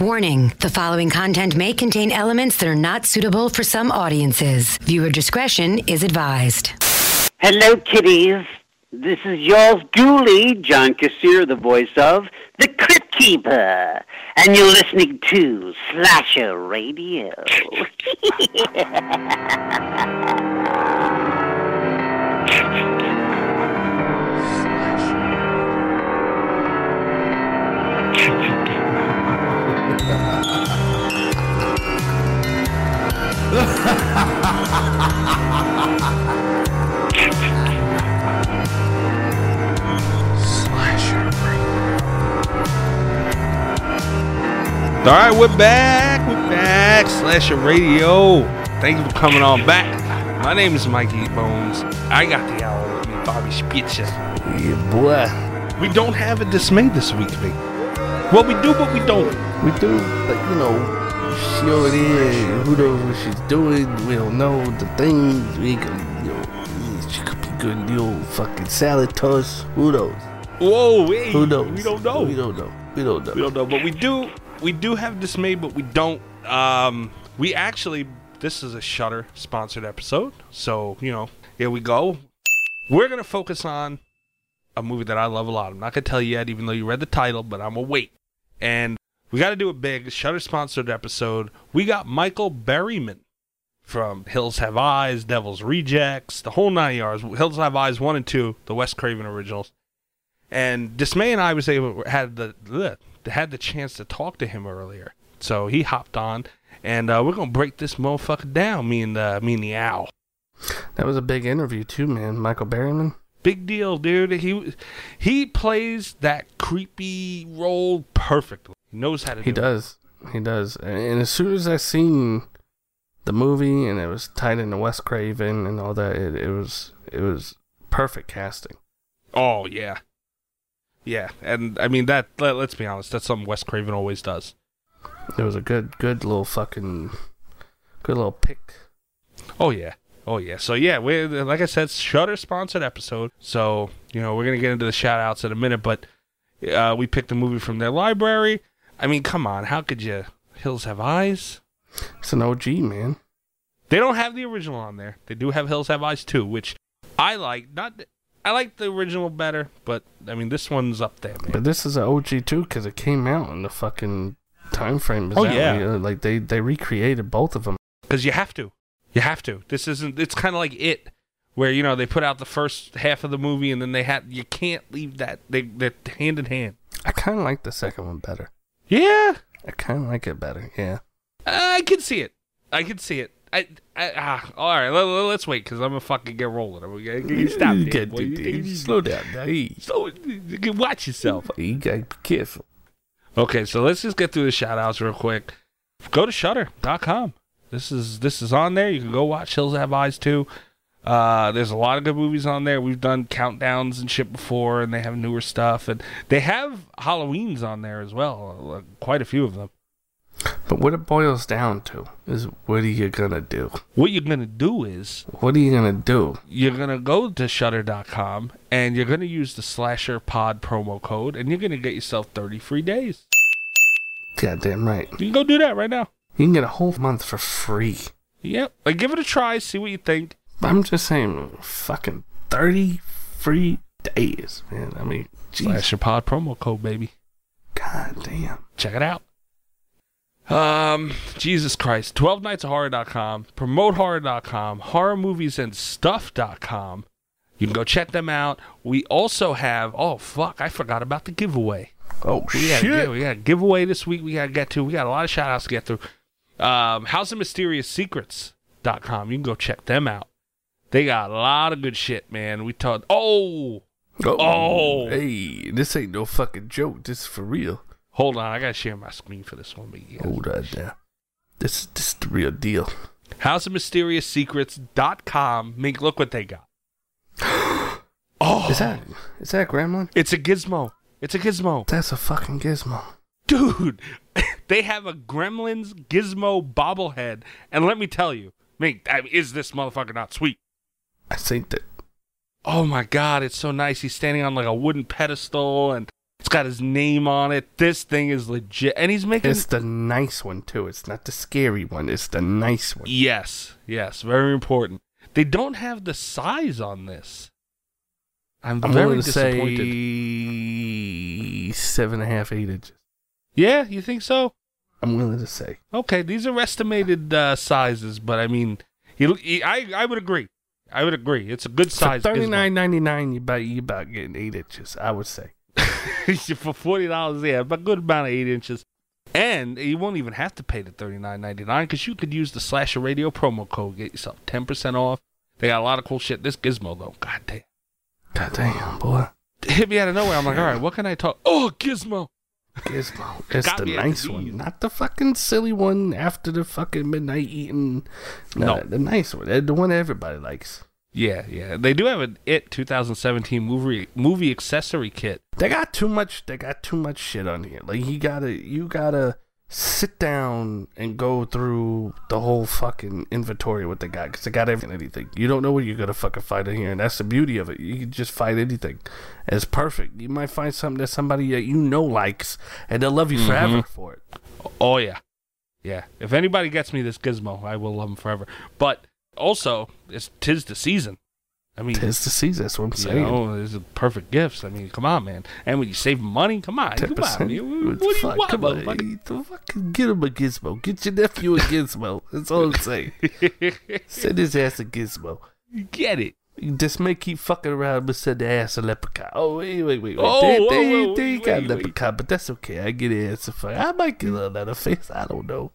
Warning the following content may contain elements that are not suitable for some audiences. Viewer discretion is advised. Hello, kiddies. This is yours duly, John Kassir, the voice of The Crypt Keeper. And you're listening to Slasher Radio. All right, we're back. We're back. Slasher Radio. Thank you for coming on back. My name is Mikey Bones. I got the owl with me, Bobby Spitzer. Yeah, boy. We don't have a dismay this week, big. Well, we do, but we don't. We do, but you know, she over there, who knows what she's doing, we don't know the things, we gonna, you know, she could be good in the old fucking salad toss, who knows? Whoa, wait. Who knows? We don't know. We don't know. We don't know. We don't know, but we do. We do have dismay, but we don't. Um, we actually. This is a Shudder sponsored episode, so you know, here we go. We're gonna focus on a movie that I love a lot. I'm not gonna tell you yet, even though you read the title, but I'm wait. And we got to do a big. Shudder sponsored episode. We got Michael Berryman from Hills Have Eyes, Devil's Rejects, the whole nine yards. Hills Have Eyes one and two, the Wes Craven originals. And Dismay and I was able had the had the chance to talk to him earlier, so he hopped on, and uh, we're gonna break this motherfucker down. Me and uh, me and the owl. That was a big interview too, man. Michael Berryman. Big deal, dude. He he plays that creepy role perfectly. He knows how to He do it. does. He does. And as soon as I seen the movie and it was tied into Wes Craven and all that, it, it was it was perfect casting. Oh yeah, yeah. And I mean that. Let, let's be honest. That's something Wes Craven always does. It was a good good little fucking good little pick. Oh yeah. Oh yeah. So yeah, we like I said, Shudder sponsored episode. So you know we're gonna get into the shout outs in a minute, but uh, we picked a movie from their library. I mean, come on, how could you? Hills Have Eyes. It's an OG, man. They don't have the original on there. They do have Hills Have Eyes too, which I like. Not I like the original better, but I mean this one's up there, man. But this is an OG too because it came out in the fucking time frame. Oh, yeah. like they they recreated both of them. Because you have to. You have to. This isn't. It's kind of like it, where you know they put out the first half of the movie and then they had. You can't leave that. They they're hand in hand. I kind of like the second one better. Yeah, I kind of like it better. Yeah. I can see it. I can see it. I, I ah, all right. Let, us wait because I'm gonna fucking get rolling. I'm gonna get, stop You got- boy. You slow down. Hey, So you can watch yourself. you gotta be careful. Okay, so let's just get through the shout outs real quick. Go to shudder.com. This is this is on there. You can go watch Hills Have Eyes too. Uh, there's a lot of good movies on there. We've done countdowns and shit before, and they have newer stuff, and they have Halloweens on there as well. uh, Quite a few of them. But what it boils down to is what are you gonna do? What you're gonna do is What are you gonna do? you're gonna go to shudder.com and you're gonna use the slasher pod promo code, and you're gonna get yourself 30 free days. Goddamn right. You can go do that right now. You can get a whole month for free. Yep. Like, give it a try. See what you think. I'm just saying, fucking thirty free days, man. I mean, jeez, your pod promo code, baby. God damn. check it out. Um, Jesus Christ. 12nightsofhorror.com, promotehorror.com, horrormoviesandstuff.com. You can go check them out. We also have, oh, fuck, I forgot about the giveaway. Oh We got, shit! we got a giveaway this week we got to get to. We got a lot of shout outs to get through. Um, House of Mysterious Secrets.com. You can go check them out. They got a lot of good shit, man. We talked, oh, Oh. hey, this ain't no fucking joke. This is for real. hold on. I got to share my screen for this one. But yeah. Hold on now. This this is the real deal. House of Mysterious Secrets.com. Mink, look what they got. oh, Is that is that Gremlin? It's a gizmo. It's a gizmo. That's a fucking gizmo. Dude, they have a Gremlins gizmo bobblehead. And let me tell you, Mink, I- is this motherfucker not sweet? I think that Oh my god, it's so nice. He's standing on like a wooden pedestal and It's got his name on it. This thing is legit, and he's making. It's the nice one too. It's not the scary one. It's the nice one. yes, yes, very important. They don't have the size on this. I'm, I'm very disappointed. say seven and a half, eight inches. Yeah, you think so? I'm willing to say. Okay, these are estimated uh, sizes, but I mean, he, he, I I would agree. I would agree. It's a good size. thirty nine ninety nine, you about you about getting eight inches. I would say. for forty dollars, yeah, but good amount of eight inches. And you won't even have to pay the thirty nine ninety nine because you could use the Slasher Radio promo code, get yourself ten percent off. They got a lot of cool shit. This Gizmo though, god damn, God damn, boy. hit me out of nowhere. I'm like, all right, what can I talk? Oh, Gizmo. Gizmo. It's the me at the nice one, not the fucking silly one after the fucking midnight eating. No, No. the nice one, the one everybody likes. Yeah, yeah. They do have an It 2017 movie movie accessory kit. They got too much. They got too much shit on here. Like you gotta, you gotta sit down and go through the whole fucking inventory what they got because they got everything. Anything you don't know what you're gonna fucking find in here, and that's the beauty of it. You can just find anything. It's perfect. You might find something that somebody that you know likes, and they'll love you mm-hmm. forever for it. Oh yeah, yeah. If anybody gets me this Gizmo, I will love him forever. But also, it's tis the season. I mean, Tis the season. That's what I'm you saying. know, it's a perfect gifts. I mean, come on, man. And when you save money, come on, come on. man. What, what do you want, motherfucker? the fucking get him a gizmo. Get your nephew a gizmo. That's all I'm saying. Send his ass a gizmo. Get it? You just may keep fucking around but send the ass a leprechaun. Oh wait, wait, wait, wait. Oh, they, whoa, they, whoa, they wait, got wait. leprechaun, but that's okay. I get an answer for. I might get another face. I don't know.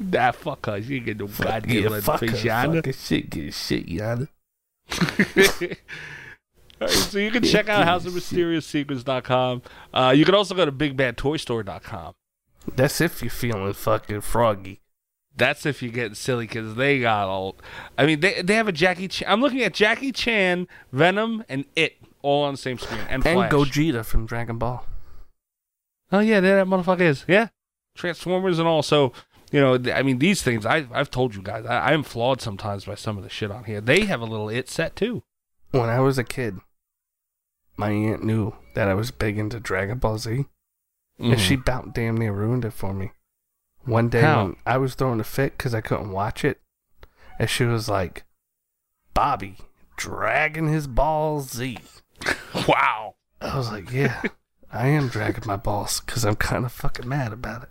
Nah, fuck her. She ain't get no Fuck goddamn yeah, fuck her. face, Yana. Fucking shit, get shit, Yana. Right, so you can check out houseofmysterioussecrets.com. Uh, you can also go to bigbadtoystore.com. That's if you're feeling fucking froggy. That's if you're getting silly because they got all. I mean, they they have a Jackie Chan. I'm looking at Jackie Chan, Venom, and It all on the same screen. And, And Gogeta from Dragon Ball. Oh yeah, there that motherfucker is. Yeah, Transformers and all. So you know, I mean, these things. I I've told you guys. I, I am flawed sometimes by some of the shit on here. They have a little It set too. When I was a kid, my aunt knew that I was big into Dragon Ball Z. And she mm. about damn near ruined it for me. One day How? I was throwing a fit because I couldn't watch it, and she was like, Bobby, dragging his balls Z. wow. I was like, yeah, I am dragging my balls because I'm kind of fucking mad about it.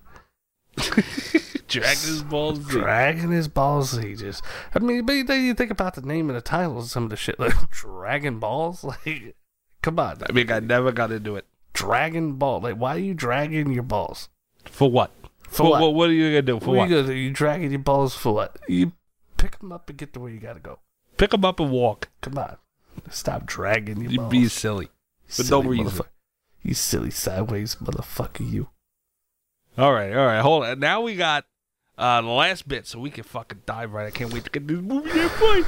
Dragon's balls. Z. Dragging his balls Z. Just, I mean, but then you think about the name of the titles, some of the shit, like Dragon Balls? Like, come on. I mean, I never got into it. Dragon Ball. Like, why are you dragging your balls? For what? For what? what? What, what are you gonna do? For what what? are you gonna do? You dragging your balls for what? You pick them up and get to where you gotta go. Pick them up and walk. Come on. Stop dragging your You balls. be silly. for Silly no reason. You silly sideways motherfucker, you. All right, all right. Hold on. Now we got uh, the last bit, so we can fucking dive right. I can't wait to get this movie there, boy.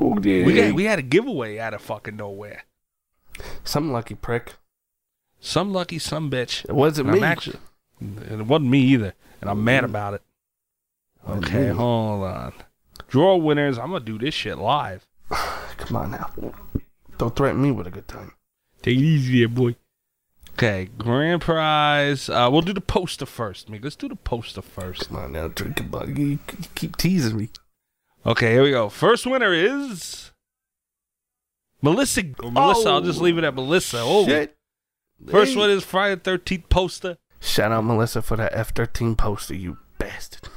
Oh, yeah. We got, we had a giveaway out of fucking nowhere. Some lucky prick. Some lucky some bitch. It wasn't And me. I'm actually, it wasn't me either, and I'm mad about it. Okay, hold on. Draw winners. I'm gonna do this shit live. Come on now. Don't threaten me with a good time. Take it easy, there, boy. Okay, grand prize. Uh, we'll do the poster first. Mick. Let's do the poster first. Come on now, drink about you, you keep teasing me. Okay, here we go. First winner is Melissa. Or Melissa. I'll just leave it at Melissa. Oh, Shit. first Hey. one is Friday Thirteenth poster. Shout out Melissa for that F thirteen poster, you bastard.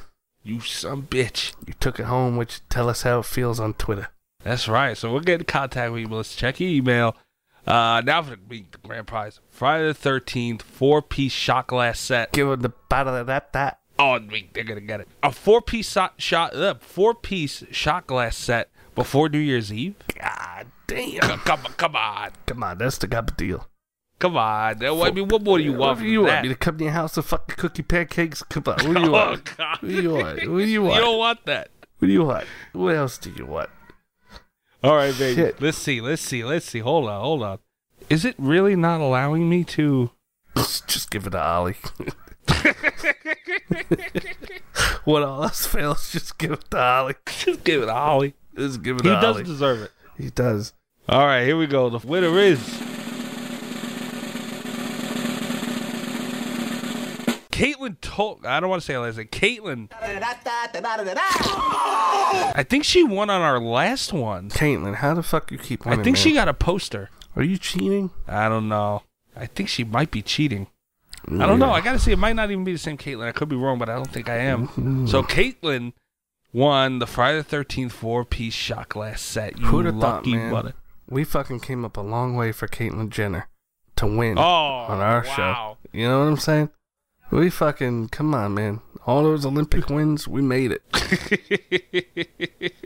You some bitch. You took it home, which tell us how it feels on Twitter. That's right. So we'll get in contact with you, Melissa. Check your email. Uh, now for the big grand prize. Friday the Thirteenth four piece shot glass set. Give them the bottle of that that. Oh, they're gonna get it. A four piece shot, shot uh, four piece shot glass set before New Year's Eve. God damn. Come, on, come on, Come on, that's the type of deal. come on. Uh, I mean, what more do you want? What do from you want me to come to your house and fucking cook you pancakes? Come on, what do you Oh want? God! What do you want? What do you You want? don't want that. What do you want? What else do you want? All right, baby. Shit. Let's see. Let's see. Let's see. Hold on. Hold on. Is it really not allowing me to? Just give it to Ollie. when all else fails, just give it to Ollie. Just give it to Ollie. Just give it to He to does Ollie. deserve it. He does. All right, here we go. The winner is Caitlin told. I don't want to say her last name. Caitlin. I think she won on our last one. Caitlin, how the fuck you keep I winning? think she got a poster. Are you cheating? I don't know. I think she might be cheating. I don't know. I gotta see. It might not even be the same Caitlin. I could be wrong, but I don't think I am. Mm-hmm. So Caitlin won the Friday the Thirteenth four piece shot glass set. You Who'd have thought, man? butter. We fucking came up a long way for Caitlyn Jenner to win Oh, on our wow. show. You know what I'm saying? We fucking come on, man. All those Olympic wins, we made it.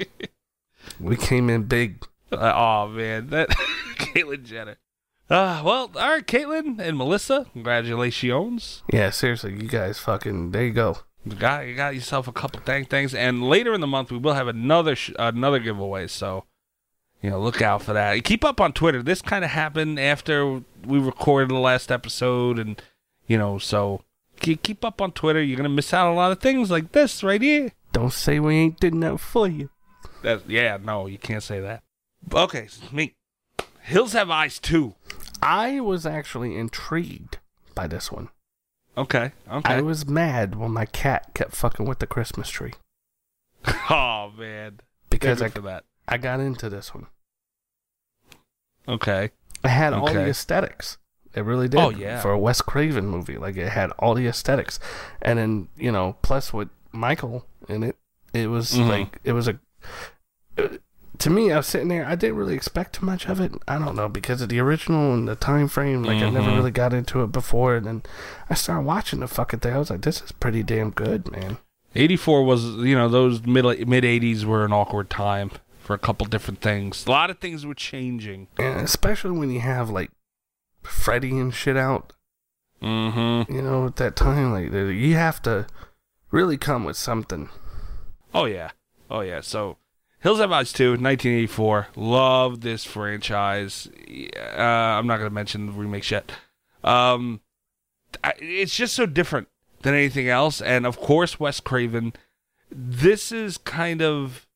We came in big. Uh, oh man, that Caitlyn Jenner. Uh, well, all right, Caitlyn and Melissa, congratulations. Yeah, seriously, you guys fucking there you go. You got you got yourself a couple dang things, and later in the month we will have another sh- another giveaway. So, you know, look out for that. Keep up on Twitter. This kind of happened after we recorded the last episode, and you know, so keep keep up on Twitter. You're gonna miss out on a lot of things like this right here. Don't say we ain't did enough for you. That yeah, no, you can't say that. Okay, me. Hills have eyes too. I was actually intrigued by this one. Okay, okay. I was mad when my cat kept fucking with the Christmas tree oh man, because I, that. I got into this one. Okay. I had all the Okay. aesthetics. It really did. Oh, yeah. For a Wes Craven movie, like it had all the aesthetics, and then you know, plus with Michael in it, it was Mhm. like it was a. to me, I was sitting there. I didn't really expect too much of it. I don't know because of the original and the time frame. Like I never Mhm. really got into it before, and then I started watching the fucking thing. I was like, this is pretty damn good, man. 84 was, you know, those mid mid 80s were an awkward time for a couple different things. A lot of things were changing. And especially when you have like Freddy and shit out. Mm-hmm. You know, at that time, like you have to really come with something. Oh yeah. Oh yeah. So Hills Have Eyes 2, 1984. Love this franchise. Uh, I'm not gonna mention the remakes yet. Um, I, it's just so different than anything else, and of course, Wes Craven. This is kind of,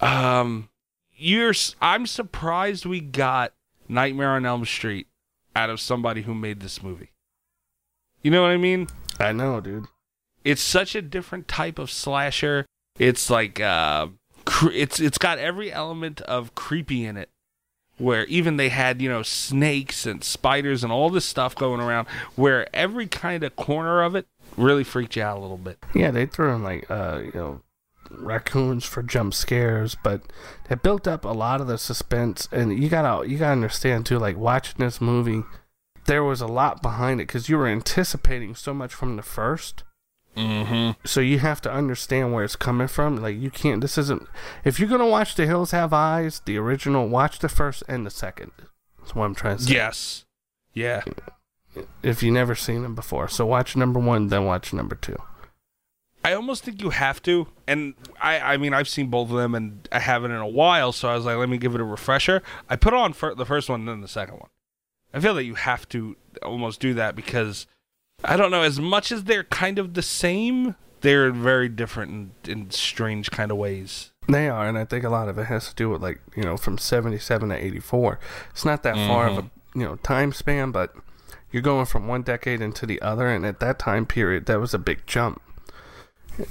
um, you're. I'm surprised we got Nightmare on Elm Street out of somebody who made this movie. You know what I mean? I know, dude. it's such a different type of slasher. It's like uh, cre- it's it's got every element of creepy in it. Where even they had you know snakes and spiders and all this stuff going around. Where every kind of corner of it really freaked you out a little bit. Yeah, they threw in like uh, you know, raccoons for jump scares, but it built up a lot of the suspense. And you gotta you gotta understand too, like watching this movie, there was a lot behind it because you were anticipating so much from the first. Mm-hmm. So you have to understand where it's coming from. Like you can't. This isn't. If you're gonna watch The Hills Have Eyes, the original, watch the first and the second. That's what I'm trying to say. Yes. Yeah. If you never seen them before, so watch number one, then watch number two. I almost think you have to, and I, I mean, I've seen both of them, and I haven't in a while, so I was like, let me give it a refresher. I put on fir- the first one, and then the second one. I feel that you have to almost do that because I don't know. As much as they're kind of the same, they're very different in, in strange kind of ways. They are, and I think a lot of it has to do with like you know from seventy seven to eighty four. It's not that far of a mm-hmm. you know time span, but you're going from one decade into the other, and at that time period, that was a big jump.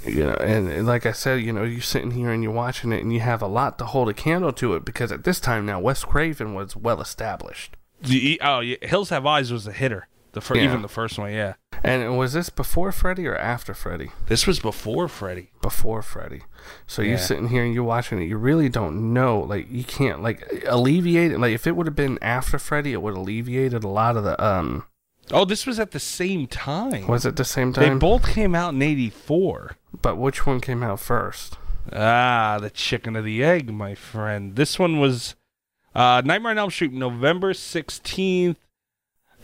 You know, and, and like I said, you know, you're sitting here and you're watching it, and you have a lot to hold a candle to it because at this time now, Wes Craven was well established. The, oh, yeah, Hills Have Eyes was a hitter. The fir- Yeah. even the first one, yeah. And was this before Freddy or after Freddy? This was before Freddy. before Freddy. So Yeah. you're sitting here and you're watching it. You really don't know. Like you can't like alleviate it. Like if it would have been after Freddy, it would have alleviated a lot of the um. Oh, this was at the same time. Was it the same time? They both came out in '84. but which one came out first? Ah, the chicken of the egg, my friend. This one was uh, Nightmare on Elm Street, November 16th.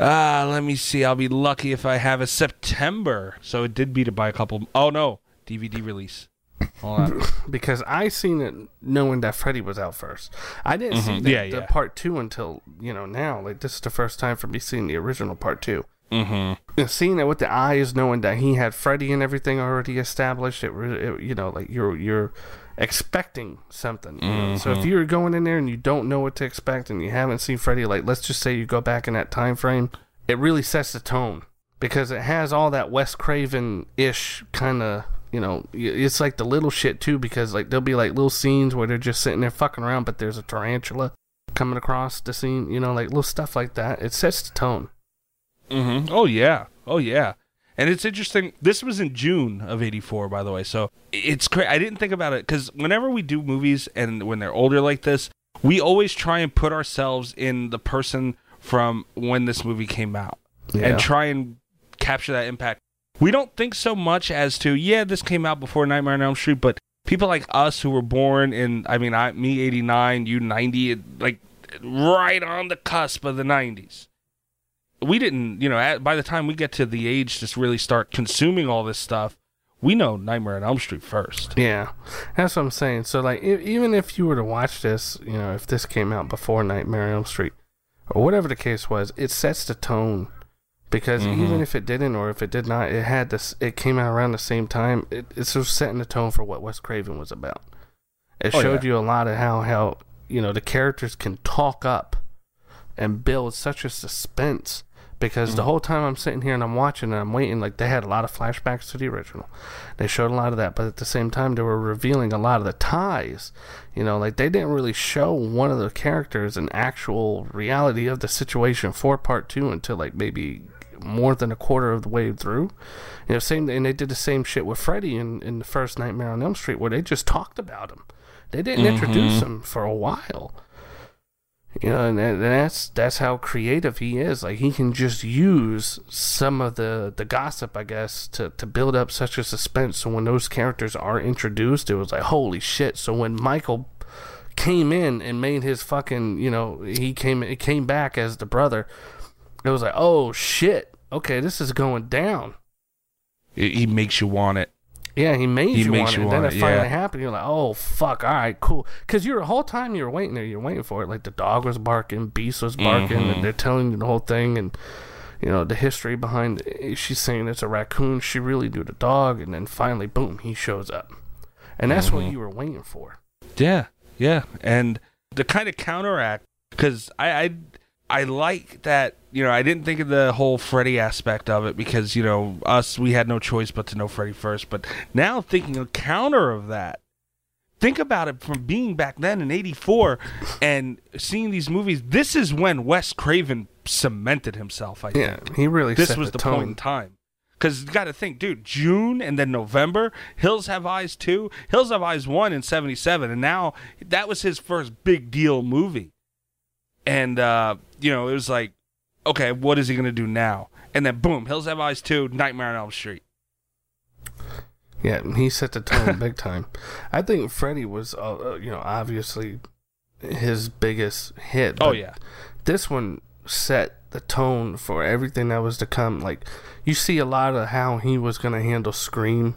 Ah, let me see. I'll be lucky if I have a September. So it did beat it by a couple. Oh, no. DVD release. Hold on. Because I seen it knowing that Freddy was out first. I didn't see Mhm. the, Yeah, the yeah. part two until you know now. Like this is the first time for me seeing the original part two. mm-hmm. And seeing it with the eyes, knowing that he had Freddy and everything already established, it, it you know, like you're you're expecting something. you know? So Mm-hmm. if you're going in there and you don't know what to expect and you haven't seen Freddy, like let's just say you go back in that time frame, it really sets the tone because it has all that Wes Craven ish kind of. You know, it's like the little shit too, because like there'll be like little scenes where they're just sitting there fucking around, but there's a tarantula coming across the scene. You know, like little stuff like that. It sets the tone. Mm-hmm. Oh yeah. Oh yeah. And it's interesting. This was in June of '84, by the way. So it's crazy. I didn't think about it because whenever we do movies and when they're older like this, we always try and put ourselves in the person from when this movie came out Yeah. and try and capture that impact. We don't think so much as to yeah, this came out before Nightmare on Elm Street, but people like us who were born in, I mean, I me '89, you '90, like right on the cusp of the '90s we didn't, you know, at, by the time we get to the age to really start consuming all this stuff, we know Nightmare on Elm Street first. Yeah, that's what I'm saying. So like, e even if you were to watch this, you know, if this came out before Nightmare on Elm Street, or whatever the case was, it sets the tone. Because Mhm. even if it didn't, or if it did not, it had this. It came out around the same time. It, it's just setting the tone for what Wes Craven was about. It Oh, showed yeah. you a lot of how how you know the characters can talk up and build such a suspense. Because Mm-hmm. the whole time I'm sitting here and I'm watching and I'm waiting, like they had a lot of flashbacks to the original. They showed a lot of that, but at the same time, they were revealing a lot of the ties. You know, like they didn't really show one of the characters an actual reality of the situation for part two until like maybe more than a quarter of the way through. You know, same, and they did the same shit with Freddy in, in the first Nightmare on Elm Street, where they just talked about him. They didn't mm-hmm. introduce him for a while. You know, and, that- and that's that's how creative he is. Like he can just use some of the the gossip, I guess, to to build up such a suspense. So when those characters are introduced, it was like holy shit. So when Michael came in and made his fucking, you know, he came he came back as the brother. It was like, oh shit, okay, this is going down. He he makes you want it. Yeah, he made He you want it. you and then it it, finally yeah. happened. You're like, oh fuck, all right, cool. Because you're the whole time you're waiting there, you're waiting for it. Like the dog was barking, Beast was barking, Mhm. and they're telling you the whole thing, and you know the history behind. She's saying it's a raccoon. She really knew the dog, and then finally, boom, he shows up, and that's what Mhm. you were waiting for. Yeah, yeah, and the kind of counteract because I, I I like that you know I didn't think of the whole Freddy aspect of it because you know us we had no choice but to know Freddy first, but now thinking a counter of that. Think about it from being back then in '84 and seeing these movies. This is when Wes Craven cemented himself. I think Yeah, he really. this was the, tone. point in time. Because you got to think, dude, June and then November, Hills Have Eyes 2, Hills Have Eyes 1 in 77. And now that was his first big deal movie. And, uh, you know, it was like, okay, what is he going to do now? And then boom, Hills Have Eyes 2, Nightmare on Elm Street. Yeah, he set the tone big time. I think Freddy was, uh, uh, you know, obviously his biggest hit. Oh, yeah. this one set the tone for everything that was to come. Like you see a lot of how he was gonna handle Scream,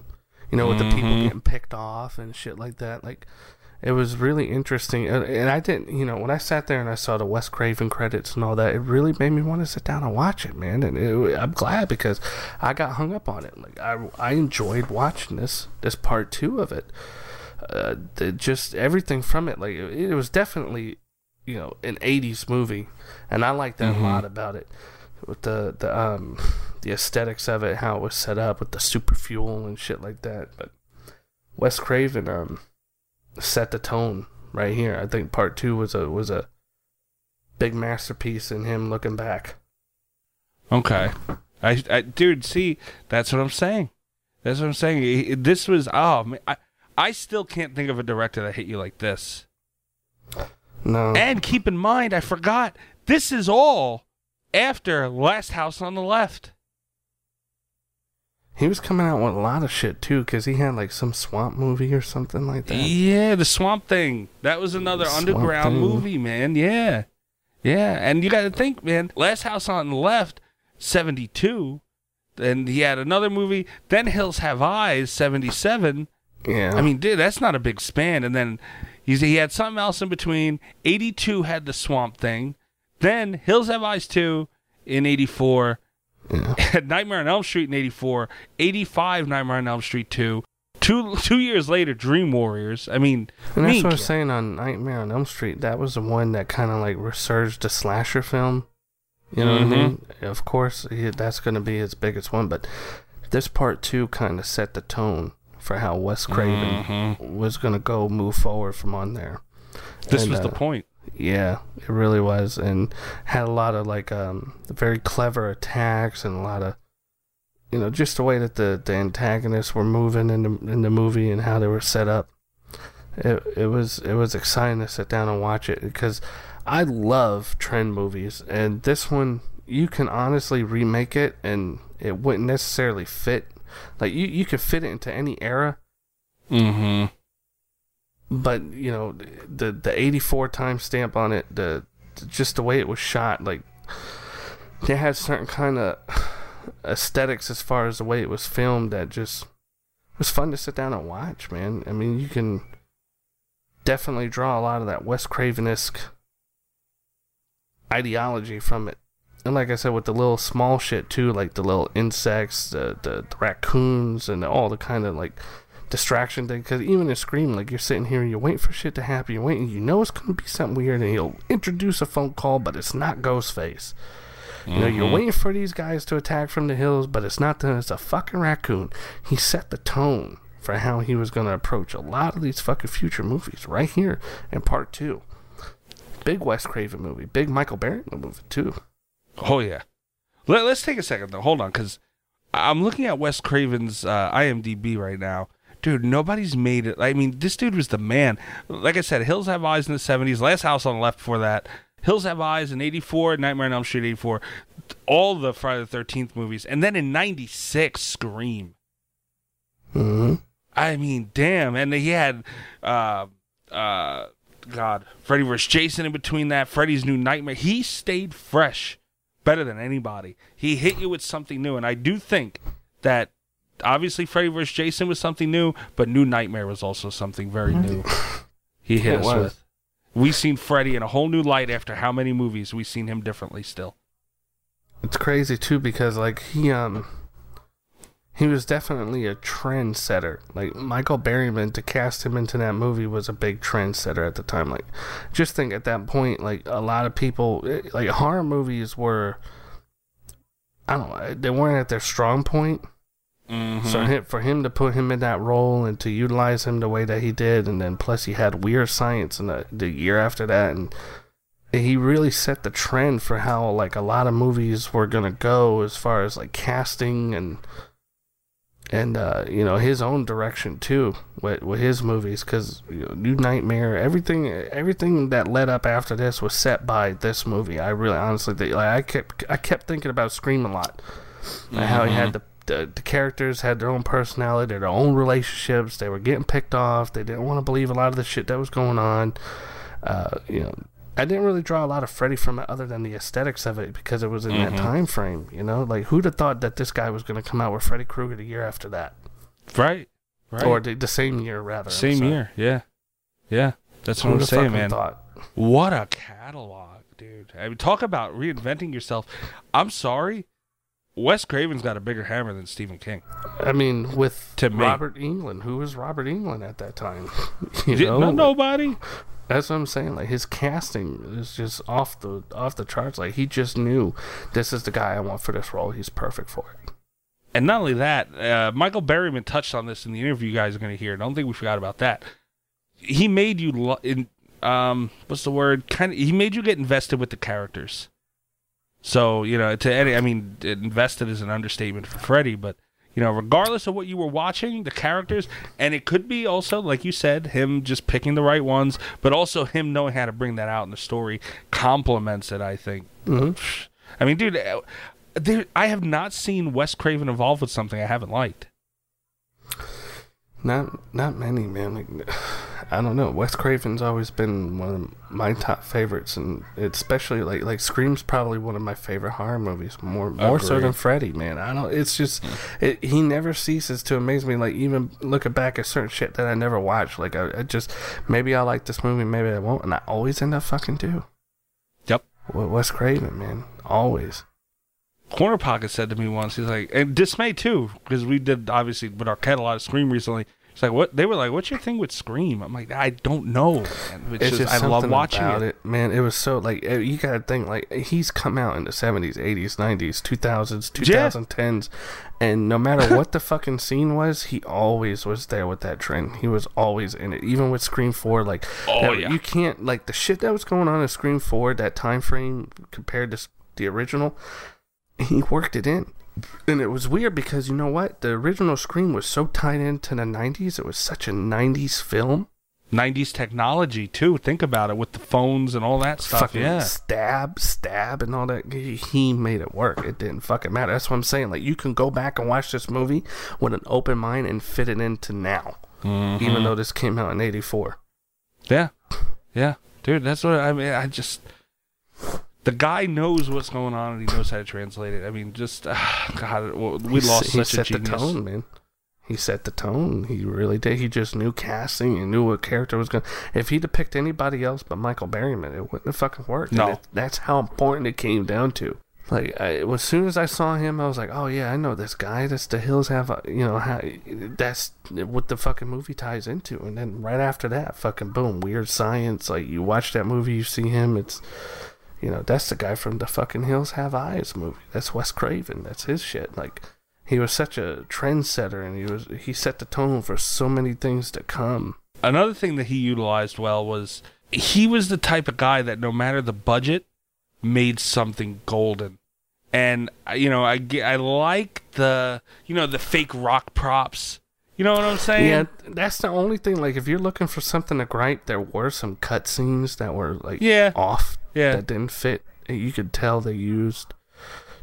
you know, with the people Mhm. getting picked off and shit like that. Like it was really interesting, and, and I didn't, you know, when I sat there and I saw the Wes Craven credits and all that, it really made me want to sit down and watch it, man. And it, I'm glad because I got hung up on it. Like I, I enjoyed watching this this part two of it. Uh, the, just everything from it, like it, it was definitely you know an 80s movie and i like that Mhm. a lot about it with the the um the aesthetics of it how it was set up with the super fuel and shit like that but wes craven um set the tone right here i think part two was a was a big masterpiece in him looking back Okay. I, I, dude, see, that's what I'm saying. That's what I'm saying. This was, oh, man, I, I still can't think of a director that hit you like this. no And keep in mind, I forgot, this is all after Last House on the Left. He was coming out with a lot of shit too because he had like some swamp movie or something like that Yeah, the Swamp Thing. That was another Swamp underground Thing. movie, man. Yeah. Yeah. And you got to think, man, Last House on the Left, 72. Then he had another movie. Then Hills Have Eyes, 77. yeah I mean, dude, that's not a big span. And then he's, he had something else in between. 82 had the Swamp Thing. Then Hills Have Eyes 2 in 84. Yeah. Nightmare on Elm Street in 84. 85 Nightmare on Elm Street 2. Two, two years later, Dream Warriors. I mean, And that's what I was saying on Nightmare on Elm Street. That was the one that kind of like resurged the slasher film You know what I mean? Mm-hmm. Of course, he, that's going to be his biggest one, but this part two kind of set the tone for how Wes Craven was going to go move forward from on there. Mm-hmm. This And, was the uh, point. Yeah, it really was, and had a lot of like um very clever attacks and a lot of you know just the way that the the antagonists were moving in the in the movie and how they were set up. It it was it was exciting to sit down and watch it because I love trend movies, and this one you can honestly remake it and it wouldn't necessarily fit. Like you you could fit it into any era, Mm-hmm. But you know the the 84 timestamp on it the just the way it was shot like it had certain kind of aesthetics as far as the way it was filmed that just was fun to sit down and watch man. I mean you can definitely draw a lot of that wes craven-esque ideology from it. And like i said with the little small shit too like the little insects the, the, the raccoons and all the kind of like distraction thing because even in Scream, like you're sitting here you're waiting for shit to happen. You're waiting, you know it's gonna be something weird, and he'll introduce a phone call, but it's not Ghostface. You know, you're waiting for these guys to attack from the hills, but it's not them. It's a fucking raccoon. He set the tone for how he was gonna approach a lot of these fucking future movies right here in part two. Big Wes Craven movie, big Michael Berryman movie too. Oh yeah. Let, us take a second though. Hold on, because I'm looking at Wes Craven's uh, IMDb right now. Dude, nobody's made it. I mean, this dude was the man. Like I said, Hills Have Eyes in the 70s. Last House on the Left before that. Hills Have Eyes in 84, Nightmare on Elm Street 84. All the Friday the 13th movies. And then in 96, Scream. Mm-hmm. I mean, damn. And he had, uh, uh, God, Freddy vs. Jason in between that, Freddy's New Nightmare. He stayed fresh better than anybody. He hit you with something new. And I do think that obviously Freddy vs. Jason was something new, but New Nightmare was also something very new. He hit us with. We seen Freddy in a whole new light after how many movies we seen him differently still. It's crazy too because like he um he was definitely a trendsetter. Like Michael Berryman to cast him into that movie was a big trendsetter at the time. Like just think at that point like a lot of people eh, like horror movies were I don't know, they weren't at their strong point. Mm-hmm. So him, for him to put him in that role and to utilize him the way that he did, and then plus he had Weird Science in the, the year after that, and he really set the trend for how like a lot of movies were gonna go as far as like casting and and uh, you know his own direction too with with his movies because you know, New Nightmare, everything everything that led up after this was set by this movie. I really honestly think, like I kept I kept thinking about Scream a lot, like how he had the, the the characters had their own personality, their own relationships. They were getting picked off. They didn't want to believe a lot of the shit that was going on. Uh, you know, I didn't really draw a lot of Freddy from it other than the aesthetics of it because it was in that time frame. You know, like who'd have thought that this guy was going to come out with Freddy Krueger the year after that, Right. Right. or the, the same year rather? Same year. Yeah. Yeah. That's what Who'd I'm saying, man. thought? What a catalog, dude. I mean, talk about reinventing yourself. I'm sorry. Wes Craven's got a bigger hammer than Stephen King. I mean, with To me. Robert Englund, who was Robert Englund at that time? you know, know nobody. That's what I'm saying. Like his casting is just off the off the charts. Like he just knew this is the guy I want for this role. He's perfect for it. And not only that, uh, Michael Berryman touched on this in the interview you guys are going to hear. I don't think we forgot about that. He made you, lo- in, um, what's the word? Kind of, he made you get invested with the characters. So you know, to any, I mean, invested is an understatement for Freddy, but you know, regardless of what you were watching, the characters, and it could be also, like you said, him just picking the right ones, but also him knowing how to bring that out in the story complements it. I think. I mean, dude, uh, there, I have not seen Wes Craven involved with something I haven't liked. Not not many, man. Like, I don't know. Wes Craven's always been one of my top favorites, and especially like like Scream's probably one of my favorite horror movies. More more so than Freddy, man. I don't. It's just it, he never ceases to amaze me. Like even looking back at certain shit that I never watched. Like I, I just maybe I like this movie, maybe I won't, and I always end up fucking do. Yep. Wes Craven, man, always. Corner Pocket said to me once, he's like, and Dismay too, because we did obviously with our cat a lot of Scream recently. It's like what they were like. What's your thing with Scream? I'm like, I don't know. Man. It's, It's just, just I love watching about it. man. It was so like eh, you gotta think like he's come out in the seventies, eighties, nineties, two thousands, 2010s, Yeah. and no matter what the fucking scene was, he always was there with that trend. He was always in it, even with Scream Four. Like, Oh, that- yeah. you can't like the shit that was going on in Scream Four that time frame compared to the original. He worked it in. And it was weird because you know what? The original Scream was so tied into the 90s. It was such a 90s film. 90s technology too. Think about it with the phones and all that stuff. fucking yeah. stab, stab, and all that. He, made it work. It didn't fucking matter. That's what I'm saying. Like you can go back and watch this movie with an open mind and fit it into now, Mm-hmm. even though this came out in '84. Yeah, yeah, dude. That's what I mean. I just the guy knows what's going on and he knows how to translate it. I mean, just uh, God, we He lost he such a set genius. the tone, man. He set the tone. He really did. He just knew casting and knew what character was going. to If he'd have picked anybody else but Michael Berryman, it wouldn't have fucking worked. No. it- that's how important it came down to. Like I, as soon as I saw him, I was like, "Oh yeah, I know this guy. That's the Hills Have." A, you know, how, that's what the fucking movie ties into. And then right after that, fucking boom, Weird Science. Like you watch that movie, you see him. It's you know, that's the guy from the fucking Hills Have Eyes movie. That's Wes Craven. That's his shit. Like he was such a trendsetter, and he was he set the tone for so many things to come. Another thing that he utilized well was he was the type of guy that no matter the budget, made something golden. And uh, you know, I I like the you know the fake rock props. You know what I'm saying? Yeah, that's the only thing. Like, if you're looking for something to gripe, there were some cut scenes that were like Yeah. off. Yeah. that didn't fit. You could tell they used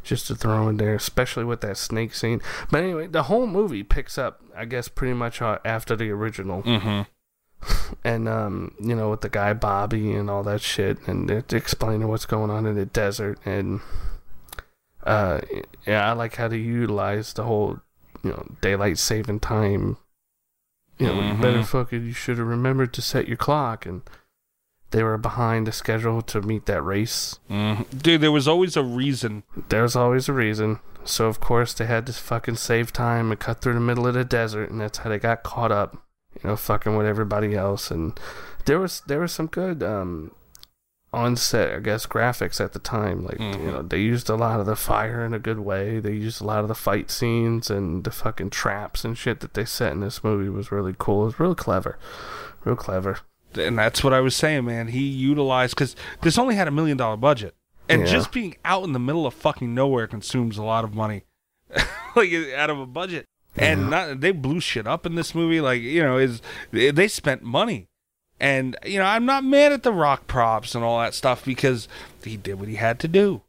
just to throw in there, especially with that snake scene. But anyway, the whole movie picks up, I guess, pretty much uh, after the original. Mm-hmm. and um, you know, with the guy Bobby and all that shit, and it explaining what's going on in the desert, and uh, yeah, I like how they utilize the whole, you know, daylight saving time. You know, you better Mhm. fucking, you should have remembered to set your clock, and they were behind the schedule to meet that race. Mm-hmm. Dude, there was always a reason. There's always a reason. So of course they had to fucking save time and cut through the middle of the desert, and that's how they got caught up. You know, fucking with everybody else. And there was there was some good um on set, I guess, graphics at the time. Like Mhm. you know, they used a lot of the fire in a good way. They used a lot of the fight scenes and the fucking traps and shit that they set in this movie was really cool. It was real clever, real clever. and that's what I was saying, man. He utilized because this only had a million dollar budget, and Yeah. just being out in the middle of fucking nowhere consumes a lot of money, like out of a budget. And not, they blew shit up in this movie. Like you know, is they spent money, and you know I'm not mad at the rock props and all that stuff because he did what he had to do.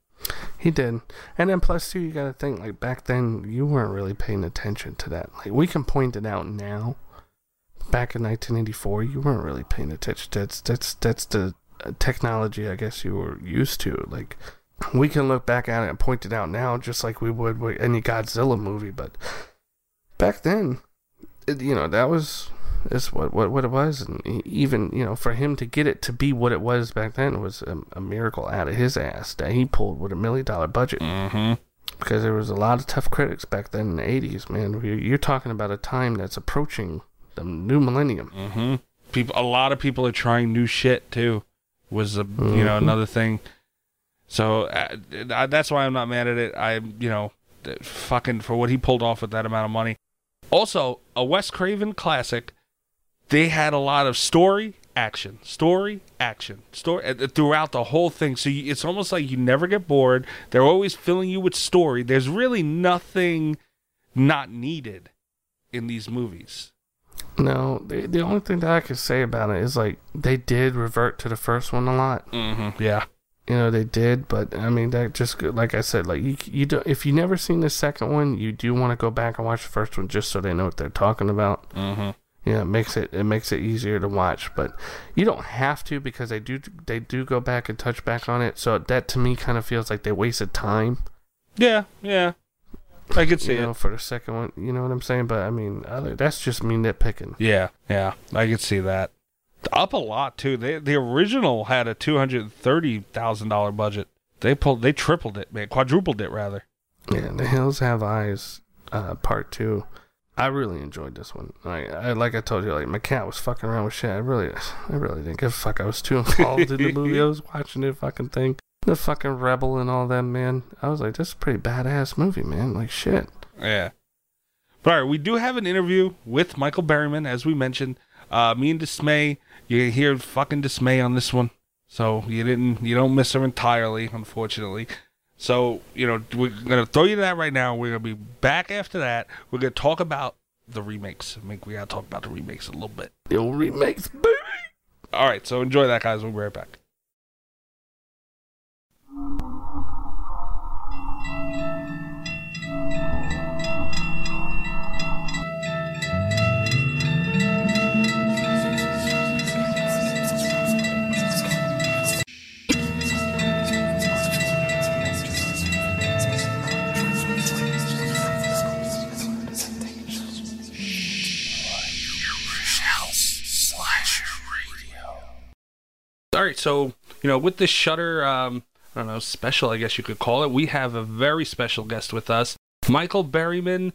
He did. And then plus too you gotta think like back then you weren't really paying attention to that. Like we can point it out now. Back in nineteen eighty four you weren't really paying attention. That's that's that's the uh, technology I guess you were used to. Like we can look back at it and point it out now just like we would with any Godzilla movie, but back then it, you know, that was is what, what what it was and even you know for him to get it to be what it was back then was a, a miracle out of his ass that he pulled with a million dollar budget Mm-hmm. because there was a lot of tough critics back then in the 80s man you're, you're talking about a time that's approaching the new millennium Mm-hmm. People, a lot of people are trying new shit too. Was a you know Mhm. another thing. So uh, uh, that's why I'm not mad at it. I you know fucking for what he pulled off with that amount of money. Also, a Wes Craven classic. They had a lot of story, action, story, action, story uh, throughout the whole thing. So you, it's almost like you never get bored. They're always filling you with story. There's really nothing not needed in these movies. no the, the only thing that i could say about it is like they did revert to the first one a lot Mm-hmm. Yeah. you know they did but i mean that just like i said like you you do if you never seen the second one you do want to go back and watch the first one just so they know what they're talking about Mm-hmm. Yeah it makes it it makes it easier to watch but you don't have to because they do they do go back and touch back on it so that to me kind of feels like they wasted time Yeah, yeah. I could see you know it. for the second one you know what i'm saying but i mean other, that's just me nitpicking Yeah, yeah. I could see that. Up a lot too. They the original had a two hundred thirty thousand dollar budget. They pulled they tripled it, man, quadrupled it rather. yeah the hills have eyes uh part two I really enjoyed this one. Like I like I told you, like my cat was fucking around with shit. I really, I really didn't give a fuck. I was too involved in the movie. I was watching it fucking thing, the fucking rebel and all that, man. I was like, this is a pretty badass movie, man. Like shit. Yeah. But all right, we do have an interview with Michael Berryman, as we mentioned. Uh, me and Dismay, you hear fucking Dismay on this one, so you didn't, you don't miss her entirely, unfortunately. So you know, we're gonna throw you to that right now. We're gonna be back after that. We're gonna talk about the remakes. I think we gotta talk about the remakes a little bit. The old remakes, baby. All right, so enjoy that, guys. We'll be right back. All right, so you know, with this Shudder, um, I don't know, special, I guess you could call it. We have a very special guest with us, Michael Berryman.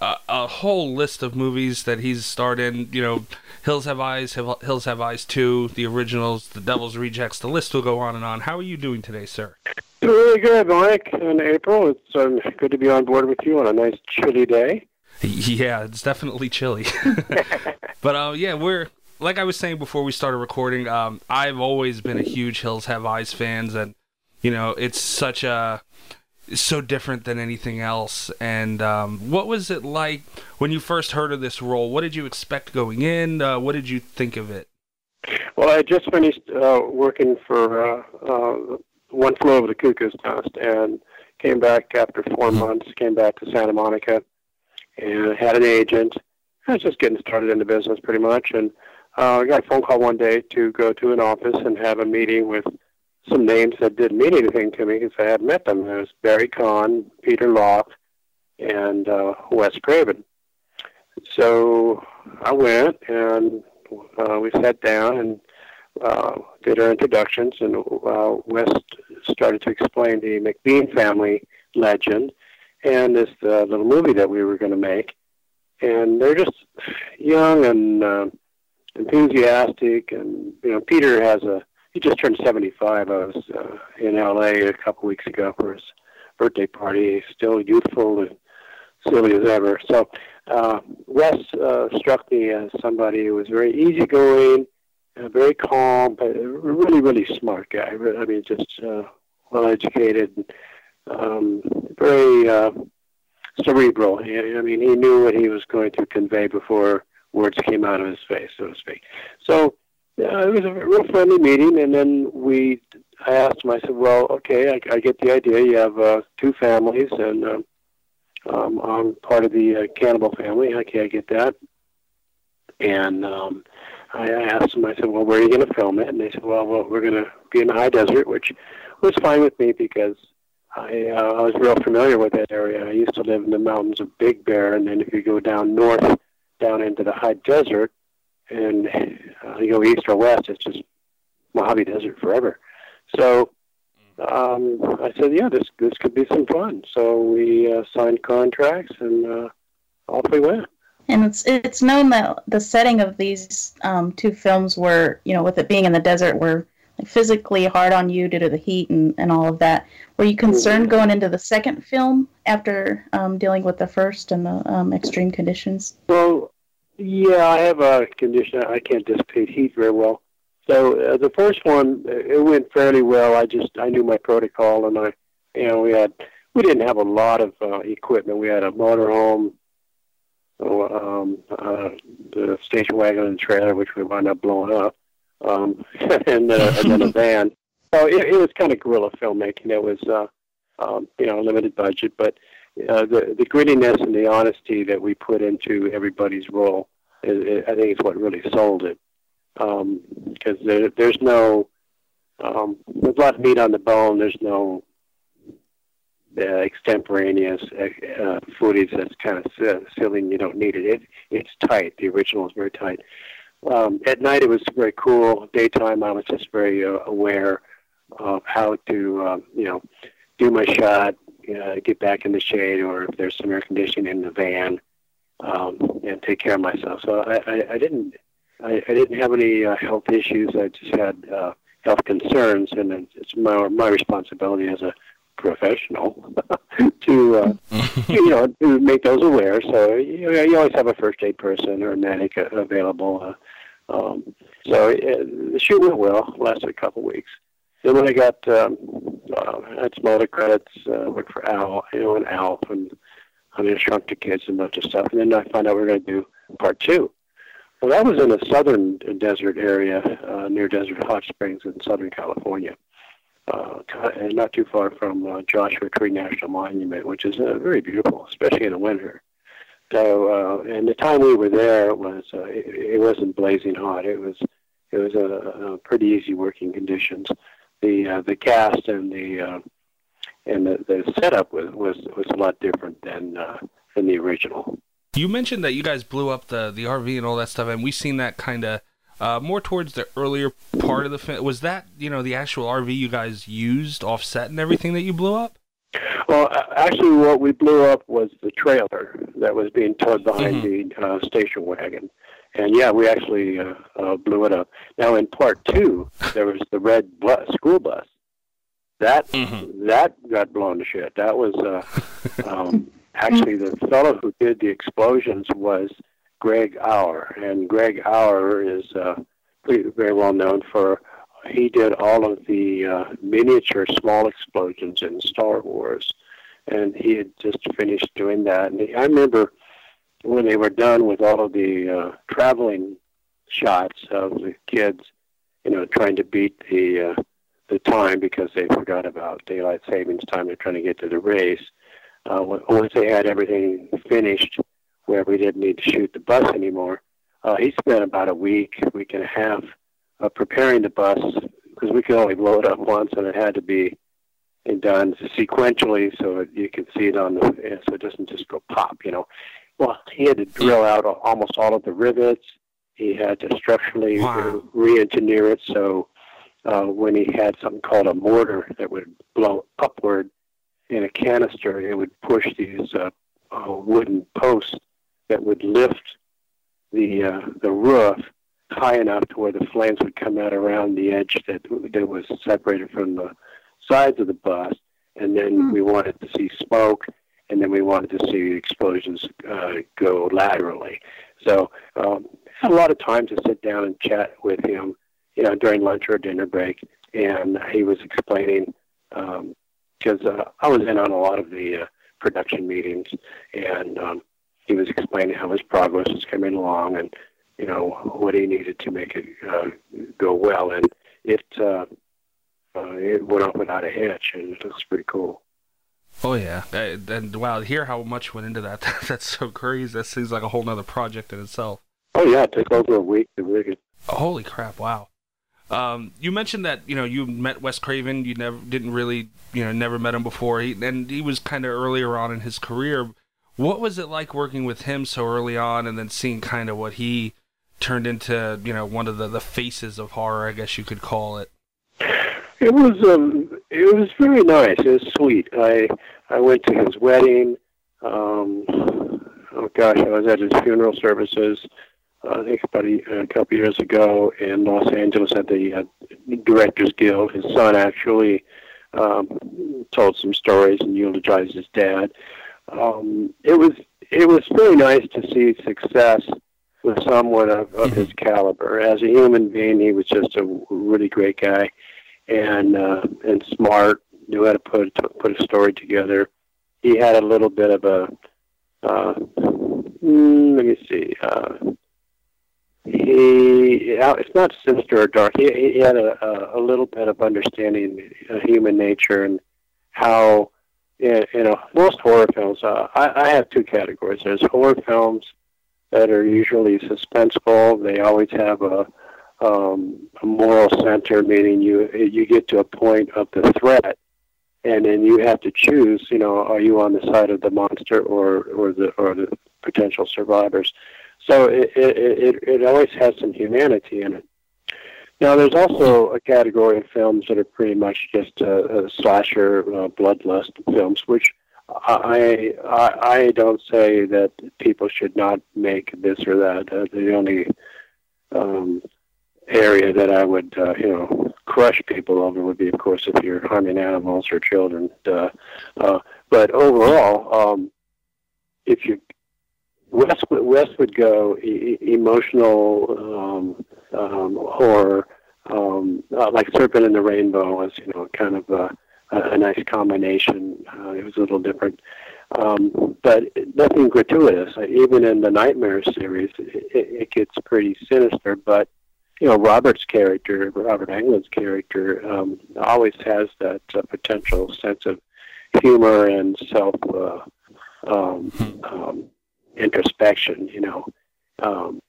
Uh, a whole list of movies that he's starred in. You know, Hills Have Eyes, Hills Have Eyes Two, the originals, The Devil's Rejects. The list will go on and on. How are you doing today, sir? Really good, Mike. And April, it's um, good to be on board with you on a nice chilly day. Yeah, it's definitely chilly. but uh, yeah, we're like I was saying before we started recording, um, I've always been a huge Hills Have Eyes fans, and you know, it's such a it's so different than anything else. And um, what was it like when you first heard of this role? What did you expect going in? Uh, what did you think of it? Well, I just finished uh, working for uh, uh One Flew Over the Cuckoo's Nest, and came back after 4 mm-hmm. months. Came back to Santa Monica, and had an agent. I was just getting started in the business, pretty much, and uh, I got a phone call one day to go to an office and have a meeting with some names that didn't mean anything to me because I hadn't met them. It was Barry Kahn, Peter Locke, and uh, Wes Craven. So I went and uh, we sat down and uh, did our introductions, and uh, Wes started to explain the McBean family legend and this uh, little movie that we were going to make. And they're just young and uh, enthusiastic, and you know, Peter has a he just turned 75. I was uh, in LA a couple weeks ago for his birthday party. He's still youthful and silly as ever. So uh, Wes uh, struck me as somebody who was very easygoing, uh, very calm, but really, really smart guy. I mean, just uh, well educated, um, very uh, cerebral. I mean, he knew what he was going to convey before words came out of his face, so to speak. So uh, it was a real friendly meeting, and then we. I asked him. I said, "Well, okay, I, I get the idea. You have uh, two families, and uh, um, I'm part of the uh, cannibal family. Okay, I get that." And um, I asked them. I said, "Well, where are you going to film it?" And they said, "Well, well we're going to be in the high desert," which was fine with me because I uh, I was real familiar with that area. I used to live in the mountains of Big Bear, and then if you go down north down into the high desert, and uh, you go east or west, it's just Mojave Desert forever. So um, I said, yeah, this this could be some fun. So we uh, signed contracts, and uh, off we went. And it's it's known that the setting of these um, two films were, you know, with it being in the desert, were like physically hard on you due to the heat and, and all of that. Were you concerned mm-hmm. going into the second film after um, dealing with the first and the um, extreme conditions? Well, yeah, I have a condition. I can't dissipate heat very well. So uh, the first one, it went fairly well. I just I knew my protocol, and I, you know, we had we didn't have a lot of uh, equipment. We had a motorhome, um, uh, the station wagon and trailer, which we wound up blowing up, um, and, uh, and then a van. So it, it was kind of guerrilla filmmaking. It was, uh, um, you know, limited budget, but uh, the the grittiness and the honesty that we put into everybody's role, is, is, I think, is what really sold it. Because um, there, there's no, um, there's a lot of meat on the bone. There's no uh, extemporaneous uh, uh footage that's kind of silly and you don't need it. it. It's tight. The original is very tight. Um, at night it was very cool. Daytime I was just very uh, aware of how to, um, you know, do my shot, uh, get back in the shade, or if there's some air conditioning in the van, um, and take care of myself. So I, I, I didn't I, I didn't have any uh, health issues. I just had uh, health concerns, and it's my my responsibility as a professional to uh, you know to make those aware. So you, know, you always have a first aid person or a medic available. Uh, um, so it, the shoot went well. Lasted a couple weeks. Then when I got um, uh, had some other credits, uh, worked for Al, you know, and Alf, and I mean, shrunk the kids and a bunch of stuff. And then I found out we were going to do part two. Well, that was in a southern desert area uh, near Desert Hot Springs in Southern California, uh, not too far from uh, Joshua Tree National Monument, which is uh, very beautiful, especially in the winter. So, uh, and the time we were there was uh, it, it wasn't blazing hot. It was it was a, a pretty easy working conditions. The uh, the cast and the uh, and the, the setup was, was was a lot different than uh, than the original. You mentioned that you guys blew up the the RV and all that stuff, and we've seen that kind of uh, more towards the earlier part of the film. Was that you know the actual RV you guys used offset and everything that you blew up? Well, actually, what we blew up was the trailer that was being towed behind mm-hmm. the uh, station wagon, and yeah, we actually uh, uh, blew it up. Now, in part two, there was the red bus, school bus. That mm-hmm. that got blown to shit. That was uh, um, actually the fellow who did the explosions was Greg Auer, and Greg Auer is uh, very well known for he did all of the uh, miniature small explosions in Star Wars, and he had just finished doing that. And he, I remember when they were done with all of the uh, traveling shots of the kids, you know, trying to beat the uh, the time because they forgot about daylight savings time. They're trying to get to the race uh, once they had everything finished, where we didn't need to shoot the bus anymore, uh, he spent about a week, week and a half, uh, preparing the bus because we could only blow it up once, and it had to be done sequentially so it, you can see it on the so it doesn't just go pop. You know, well, he had to drill out almost all of the rivets. He had to structurally wow. re-engineer it so uh, when he had something called a mortar that would blow upward in a canister, it would push these uh, uh, wooden posts that would lift the uh, the roof high enough to where the flames would come out around the edge that that was separated from the sides of the bus, and then mm. we wanted to see smoke, and then we wanted to see explosions uh, go laterally. So um, had a lot of time to sit down and chat with him, you know, during lunch or dinner break, and he was explaining um, because uh, I was in on a lot of the uh, production meetings, and um, he was explaining how his progress was coming along, and you know what he needed to make it uh, go well, and it uh, uh, it went off without a hitch, and it was pretty cool. Oh yeah, and wow, hear how much went into that. That's so crazy. That seems like a whole other project in itself. Oh yeah, it took over a week to rig it. Holy crap! Wow. Um, you mentioned that you know you met Wes Craven. You never didn't really you know never met him before. He and he was kind of earlier on in his career. What was it like working with him so early on, and then seeing kind of what he turned into? You know, one of the the faces of horror, I guess you could call it. It was um, it was very nice. It was sweet. I I went to his wedding. Um, oh gosh, I was at his funeral services. I think about a, a couple years ago in Los Angeles at the uh, Directors Guild. His son actually um, told some stories and eulogized his dad. Um, it was it was really nice to see success with someone of, of his caliber. As a human being, he was just a really great guy, and uh, and smart. Knew how to put put a story together. He had a little bit of a uh, mm, let me see. Uh, he it's not sinister or dark. He, he had a, a, little bit of understanding of human nature and how you know most horror films. Uh, I, I have two categories. There's horror films that are usually suspenseful. They always have a um, a moral center, meaning you you get to a point of the threat, and then you have to choose. You know, are you on the side of the monster or or the or the potential survivors? So it, it, it, it always has some humanity in it. Now, there's also a category of films that are pretty much just uh, slasher, uh, bloodlust films, which I, I I don't say that people should not make this or that. Uh, the only um, area that I would uh, you know crush people over would be, of course, if you're harming animals or children. Uh, uh, but overall, um, if you Wes would, Wes would go e- emotional um, um, horror, um, uh, like Serpent in the Rainbow was, you know, kind of a, a nice combination. Uh, it was a little different, um, but nothing gratuitous. Even in the Nightmare series, it, it gets pretty sinister. But you know, Robert's character, Robert Englund's character, um, always has that uh, potential sense of humor and self uh, um, um, introspection. You know, um,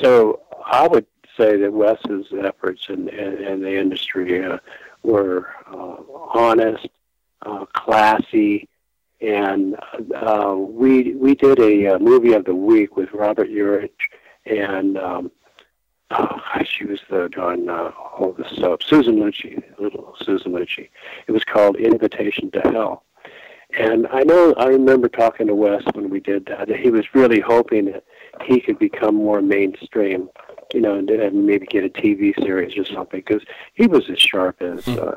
so I would say that Wes's efforts in the industry uh, were uh, honest, uh, classy, and uh, we we did a, a movie of the week with Robert Urich and. Um, oh, she was the on uh, all the soap. Susan Lucci, little Susan Lucci. It was called Invitation to Hell. And I know I remember talking to Wes when we did that. That he was really hoping that he could become more mainstream, you know, and, and maybe get a TV series or something. Because he was as sharp as Hmm. uh,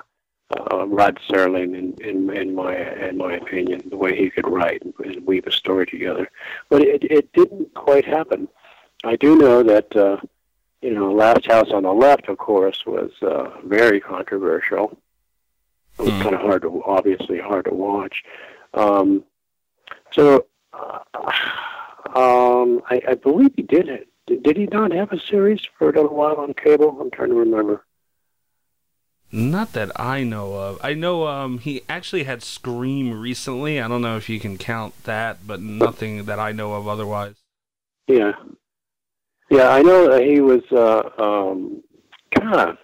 uh, Rod Serling, in, in in my in my opinion, the way he could write and, and weave a story together. But it it didn't quite happen. I do know that. Uh, you know, Last House on the Left, of course, was uh, very controversial. It was Mm. kind of hard to, obviously hard to watch. Um, so, uh, um, I, I believe he did it. Did, did he not have a series for a little while on cable? I'm trying to remember. Not that I know of. I know um he actually had Scream recently. I don't know if you can count that, but nothing that I know of otherwise. Yeah, yeah, I know that he was uh, um, kind of,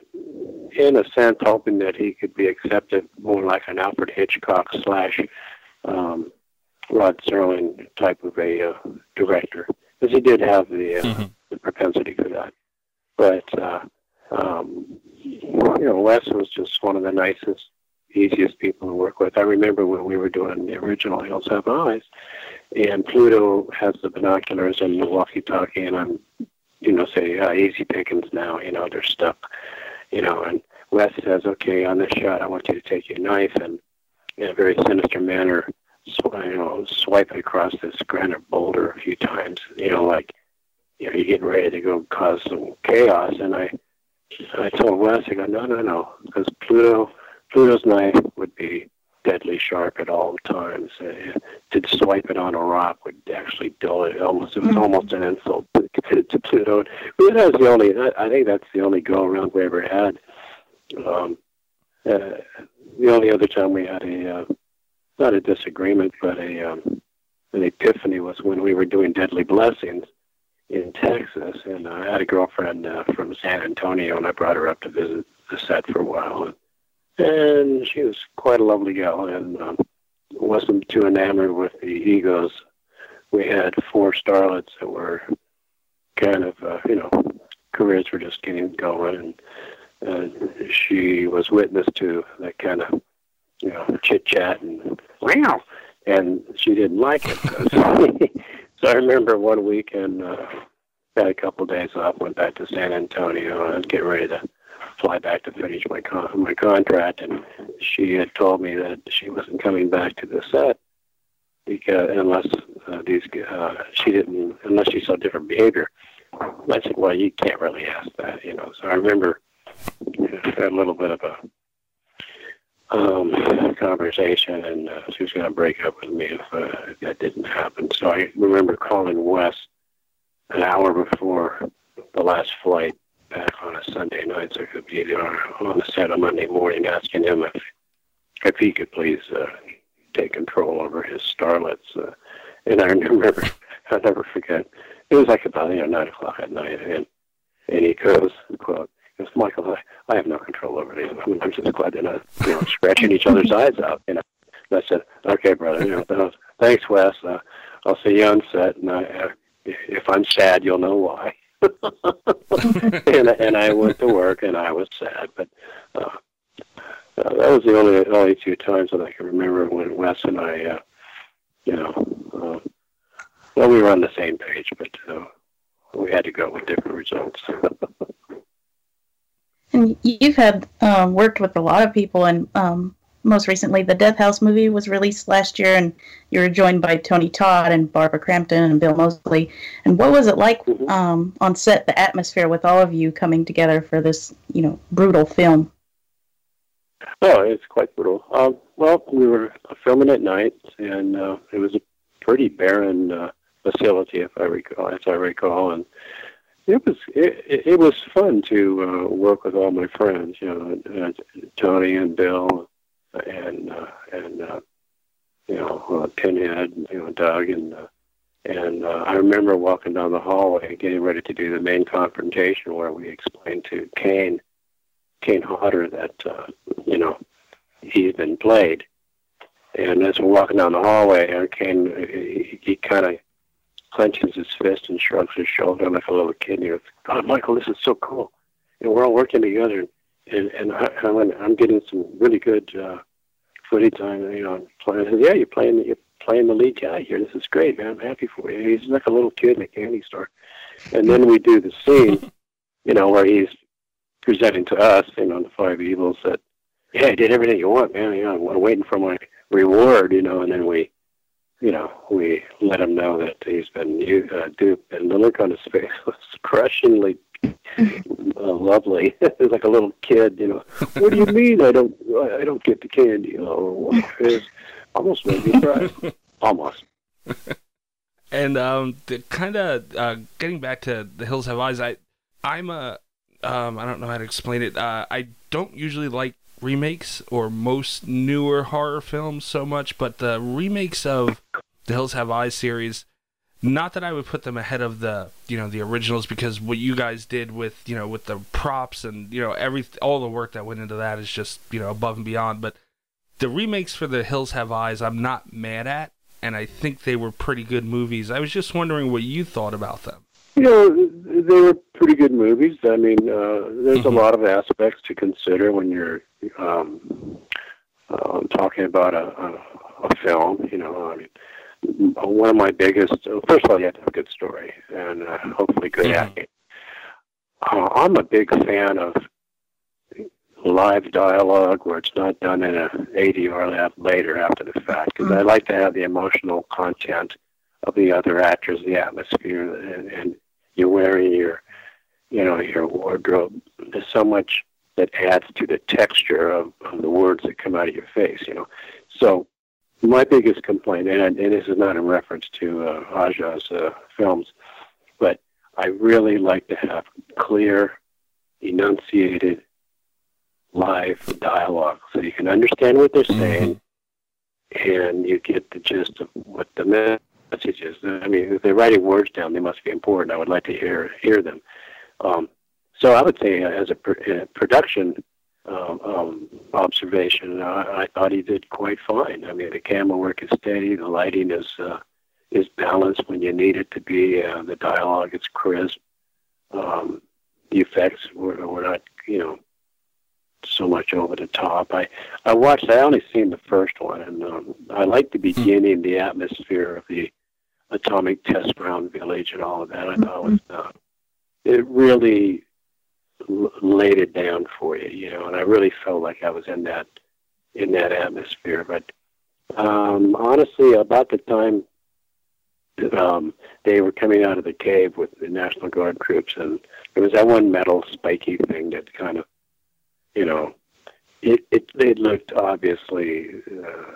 in a sense, hoping that he could be accepted more like an Alfred Hitchcock slash um, Rod Serling type of a uh, director, because he did have the, uh, Mhm. the propensity for that. But uh, um, you know, Wes was just one of the nicest, easiest people to work with. I remember when we were doing the original Hills Have Eyes, and Pluto has the binoculars and the walkie-talkie, and I'm, you know, say, uh, easy pickings now. You know, they're stuck. You know, and Wes says, okay, on this shot, I want you to take your knife and, in a very sinister manner, sw- you know, swipe it across this granite boulder a few times. You know, like, you know, you're getting ready to go cause some chaos, and I, I told Wes, I go, no, no, no, because Pluto, Pluto's knife would be deadly sharp at all times. Uh, to swipe it on a rock would actually dull it. Almost, it was Mhm. almost an insult to, to, to Pluto. But that was the only. I think that's the only go around we ever had. Um, uh, the only other time we had a uh, not a disagreement, but a um, an epiphany was when we were doing Deadly Blessings in Texas, and I had a girlfriend uh, from San Antonio, and I brought her up to visit the set for a while, and, and she was quite a lovely gal, and um, wasn't too enamored with the egos. We had four starlets that were kind of, uh, you know, careers were just getting going, and uh, she was witness to that kind of, you know, chit chat and wow, and she didn't like it. so I remember one weekend, uh, had a couple of days off, went back to San Antonio, and getting ready to fly back to finish my con- my contract, and she had told me that she wasn't coming back to the set because unless uh, these uh, she didn't unless she saw different behavior. I said, well, you can't really ask that, you know. So I remember you know, a little bit of a um, conversation, and uh, she was going to break up with me if, uh, if that didn't happen. So I remember calling Wes an hour before the last flight back on a Sunday night, so I could be there on the set on Monday morning, asking him if if he could please uh, take control over his starlets. Uh, and I remember, I'll never forget. It was like about you know nine o'clock at night, and and he goes, quote, goes, Michael, I, I have no control over these. I'm, I'm just glad they're not, you know, scratching each other's eyes out. You know. And I said, okay, brother. You know, thanks, Wes. Uh, I'll see you on set, and I, uh, if I'm sad, you'll know why. and and I went to work, and I was sad, but. Uh, uh, that was the only only two times that I can remember when Wes and I uh, you know, uh, well, we were on the same page, but uh, we had to go with different results. And you've had um, worked with a lot of people, and um, most recently, the Death House movie was released last year, and you were joined by Tony Todd and Barbara Crampton and Bill Moseley. And what was it like Mhm. um, on set, the atmosphere with all of you coming together for this, you know, brutal film? Oh, it's quite brutal. Uh, well, we were filming at night, and uh, it was a pretty barren uh, facility, if I recall, as I recall, and it was it, it it was fun to uh, work with all my friends, you know, uh, Tony and Bill, and uh, and uh, you know uh, Pinhead, you know Doug, and uh, and uh, I remember walking down the hallway, getting ready to do the main confrontation, where we explained to Kane, Kane Hodder, that uh, you know he's been played. And as we're walking down the hallway, uh, Kane, he, he kind of clenches his fist and shrugs his shoulder like a little kid. He goes, God, Michael, this is so cool. And we're all working together. And, and I, I'm, I'm getting some really good uh, footage time, you know, playing. I said, yeah, you're playing, you're playing the lead guy here. This is great, man. I'm happy for you. He's like a little kid in a candy store. And then we do the scene, you know, where he's presenting to us, you know, the five evils that, yeah, I did everything you want, man. You know, I'm waiting for my reward, you know, and then we, you know, we let him know that he's been uh, duped, and the look on his face was crushingly uh, lovely. it was like a little kid, you know. What do you mean I don't I don't get the candy? You know, it almost made me cry. Almost. And um, the kind of uh, getting back to the Hills Have Eyes, I, I'm a, um, I don't know how to explain it. Uh, I don't usually like remakes or most newer horror films so much, but the remakes of the Hills Have Eyes series, not that I would put them ahead of the, you know, the originals because what you guys did with, you know, with the props and you know every all the work that went into that is just you know above and beyond. But the remakes for the Hills Have Eyes, I'm not mad at and I think they were pretty good movies. I was just wondering what you thought about them. You know, they were pretty good movies. I mean, uh, there's Mhm. a lot of aspects to consider when you're um, uh, talking about a, a, a film. You know, I mean, one of my biggest. First of all, you have to have a good story and uh, hopefully good Mhm. acting. Uh, I'm a big fan of live dialogue where it's not done in a ADR lab later after the fact because I like to have the emotional content of the other actors, the atmosphere, and, and you're wearing your, you know, your wardrobe. There's so much that adds to the texture of, of the words that come out of your face, you know. So my biggest complaint, and, and this is not in reference to uh, Aja's uh, films, but I really like to have clear, enunciated, live dialogue so you can understand what they're saying and you get the gist of what the message is. I mean, if they're writing words down, they must be important. I would like to hear hear them. Um, so I would say, uh, as a pr- uh, production um, um, observation, I, I thought he did quite fine. I mean, the camera work is steady, the lighting is uh, is balanced when you need it to be. Uh, the dialogue is crisp. Um, the effects were, were not, you know, so much over the top. I I watched. I only seen the first one, and um, I liked the beginning, the atmosphere of the atomic test ground village, and all of that. I thought was uh, it really laid it down for you, you know. And I really felt like I was in that in that atmosphere. But um, honestly, about the time um, they were coming out of the cave with the National Guard troops, and there was that one metal spiky thing that kind of you know, it it, it looked obviously uh,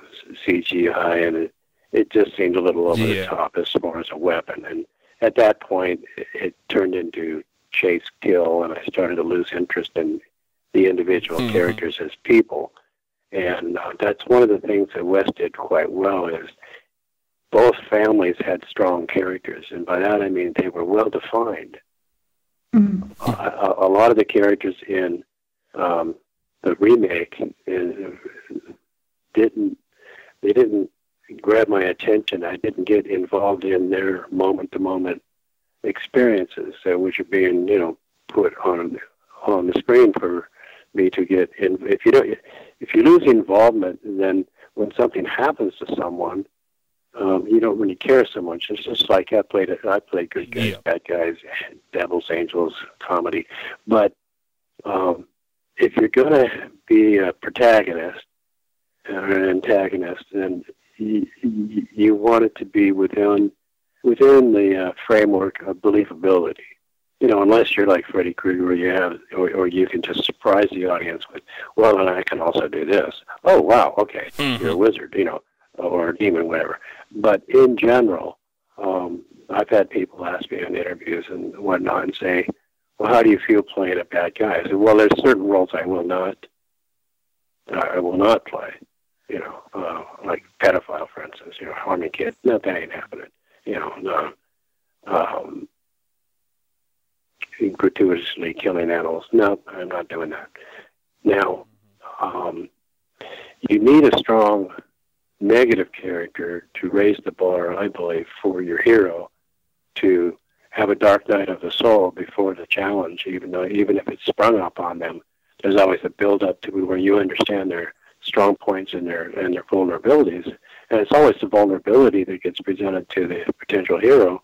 CGI, and it, it just seemed a little over Yeah. the top as far as a weapon. And at that point, it, it turned into chase kill, and I started to lose interest in the individual Mhm. characters as people. And uh, that's one of the things that Wes did quite well is both families had strong characters, and by that I mean they were well defined Mm. a, a lot of the characters in um, the remake uh, didn't they didn't grab my attention. I didn't get involved in their moment to moment experiences, uh, which are being you know put on on the screen for me to get in. If you don't, if you lose involvement, then when something happens to someone, um, you don't really care so much. It's just like I played. I played good guys, Yeah. bad guys, devils, angels, comedy. But um, if you're gonna be a protagonist or an antagonist, then you, you, you want it to be within within the uh, framework of believability. You know, unless you're like Freddy Krueger, you have, or, or you can just surprise the audience with, well, and I can also do this. Oh, wow, okay, you're a wizard, you know, or a demon, whatever. But in general, um, I've had people ask me in interviews and whatnot and say, well, how do you feel playing a bad guy? I said, well, there's certain roles I will not, I will not play. You know, uh, like pedophile, for instance. You know, harming kids. No, that ain't happening. You know, no. Um, gratuitously killing animals. No, I'm not doing that. Now, um, you need a strong negative character to raise the bar, I believe, for your hero to have a dark night of the soul before the challenge, even though even if it's sprung up on them, there's always a build up to where you understand their strong points and their and their vulnerabilities. And it's always the vulnerability that gets presented to the potential hero.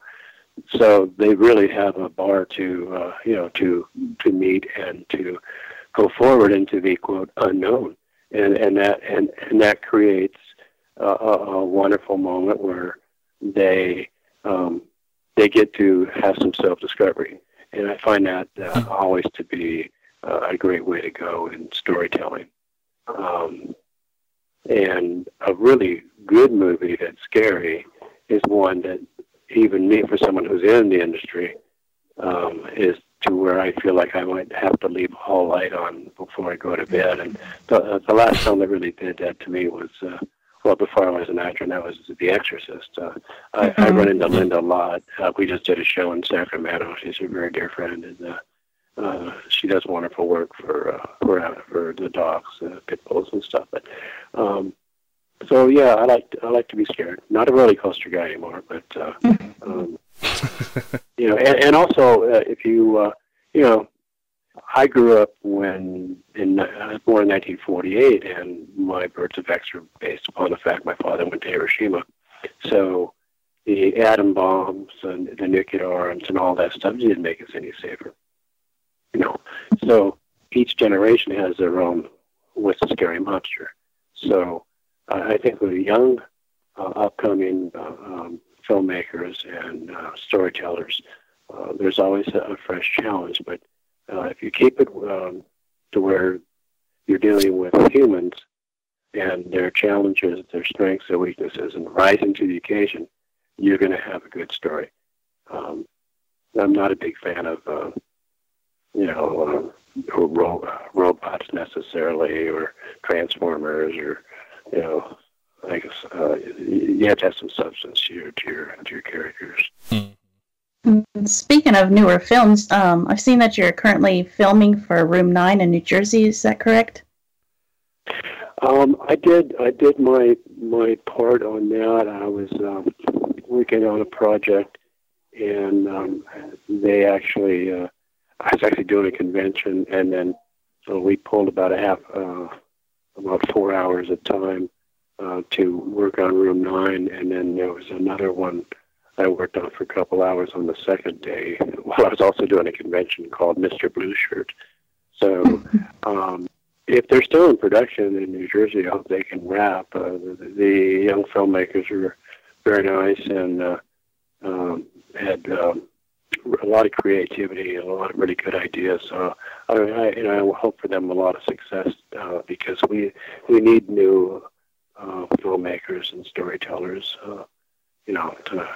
So they really have a bar to uh, you know to to meet and to go forward into the quote unknown, and and that and and that creates a, a, wonderful moment where they um, they get to have some self discovery, and I find that uh, always to be uh, a great way to go in storytelling. Um, and a really good movie that's scary is one that even me, for someone who's in the industry, um, is to where I feel like I might have to leave all light on before I go to bed. And the, the last film that really did that to me was, uh, well, before I was an actor, and that was The Exorcist. Uh, I, I run into Linda a lot. Uh, we just did a show in Sacramento. She's a very dear friend, and uh, uh, she does wonderful work for uh, for uh, for the dogs, uh, pit bulls, and stuff. But um, so yeah, I like I like to be scared. Not a roller coaster guy anymore, but uh, um, you know, and, and also uh, if you uh, you know, I grew up when in I was born in 1948, and my birds effects were based upon the fact my father went to Hiroshima. So the atom bombs and the nuclear arms and all that stuff didn't make us any safer. You know, so each generation has their own what's a scary monster. So uh, I think with the young, uh, upcoming uh, um, filmmakers and uh, storytellers, uh, there's always a, a fresh challenge. But uh, if you keep it um, to where you're dealing with humans and their challenges, their strengths, their weaknesses, and rising to the occasion, you're going to have a good story. Um, I'm not a big fan of, you know, uh, ro- robots necessarily, or transformers, or you know, I guess uh, you have to have some substance to your to your to your characters. Mm, Speaking of newer films, um, I've seen that you're currently filming for Room Nine in New Jersey. Is that correct? Um, I did. I did my my part on that. I was um, working on a project, and um, they actually. Uh, I was actually doing a convention, and then so we pulled about a half, uh, about four hours of time uh, to work on Room Nine, and then there was another one I worked on for a couple hours on the second day. While I was also doing a convention called Mr. Blue Shirt. So. Um, if they're still in production in New Jersey, I hope they can wrap. Uh, the, the young filmmakers are very nice and uh, um, had um, a lot of creativity and a lot of really good ideas. So I, I, you know, I hope for them a lot of success uh, because we we need new uh, filmmakers and storytellers. Uh, you know, to,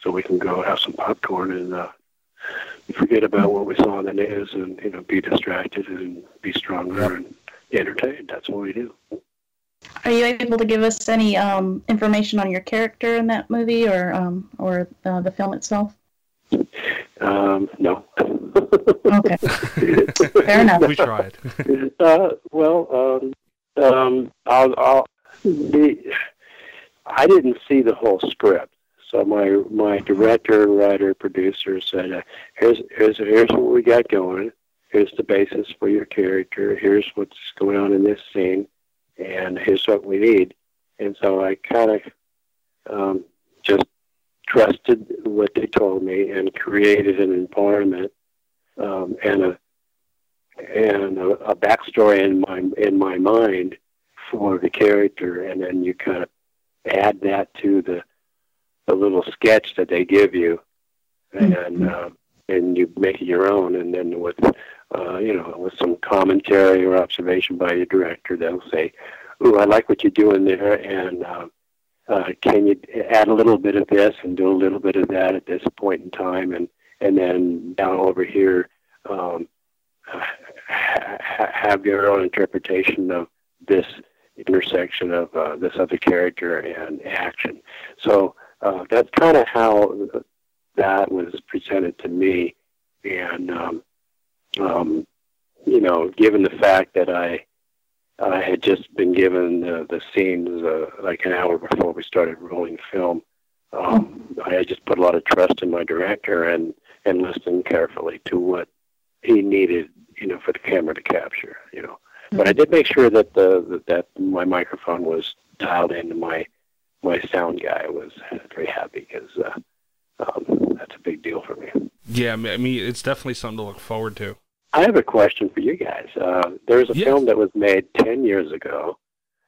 so we can go have some popcorn and. Uh, forget about what we saw on the news and you know be distracted and be stronger and entertained. That's what we do. Are you able to give us any um, information on your character in that movie or um, or uh, the film itself? Um, no. Okay, fair enough. we tried. uh, well, um, um, I'll, I'll, the, I didn't see the whole script. So my my director, writer, producer said, uh, "Here's here's here's what we got going. Here's the basis for your character. Here's what's going on in this scene, and here's what we need." And so I kind of um, just trusted what they told me and created an environment um, and a and a, a backstory in my in my mind for the character, and then you kind of add that to the the little sketch that they give you, and uh, and you make it your own, and then with uh, you know with some commentary or observation by your director, they'll say, "Ooh, I like what you're doing there," and uh, uh, can you add a little bit of this and do a little bit of that at this point in time, and and then down over here. Um, ha- have your own interpretation of this intersection of uh, this other character and action. So uh, that's kind of how that was presented to me, and um, um, you know, given the fact that I I had just been given the, the scenes uh, like an hour before we started rolling film. Um, I had just put a lot of trust in my director and and listened carefully to what he needed, you know, for the camera to capture, you know. But I did make sure that the that my microphone was dialed in. My my sound guy was very happy because uh, um, that's a big deal for me. Yeah, I mean, it's definitely something to look forward to. I have a question for you guys. Uh, there's a Yes. film that was made 10 years ago,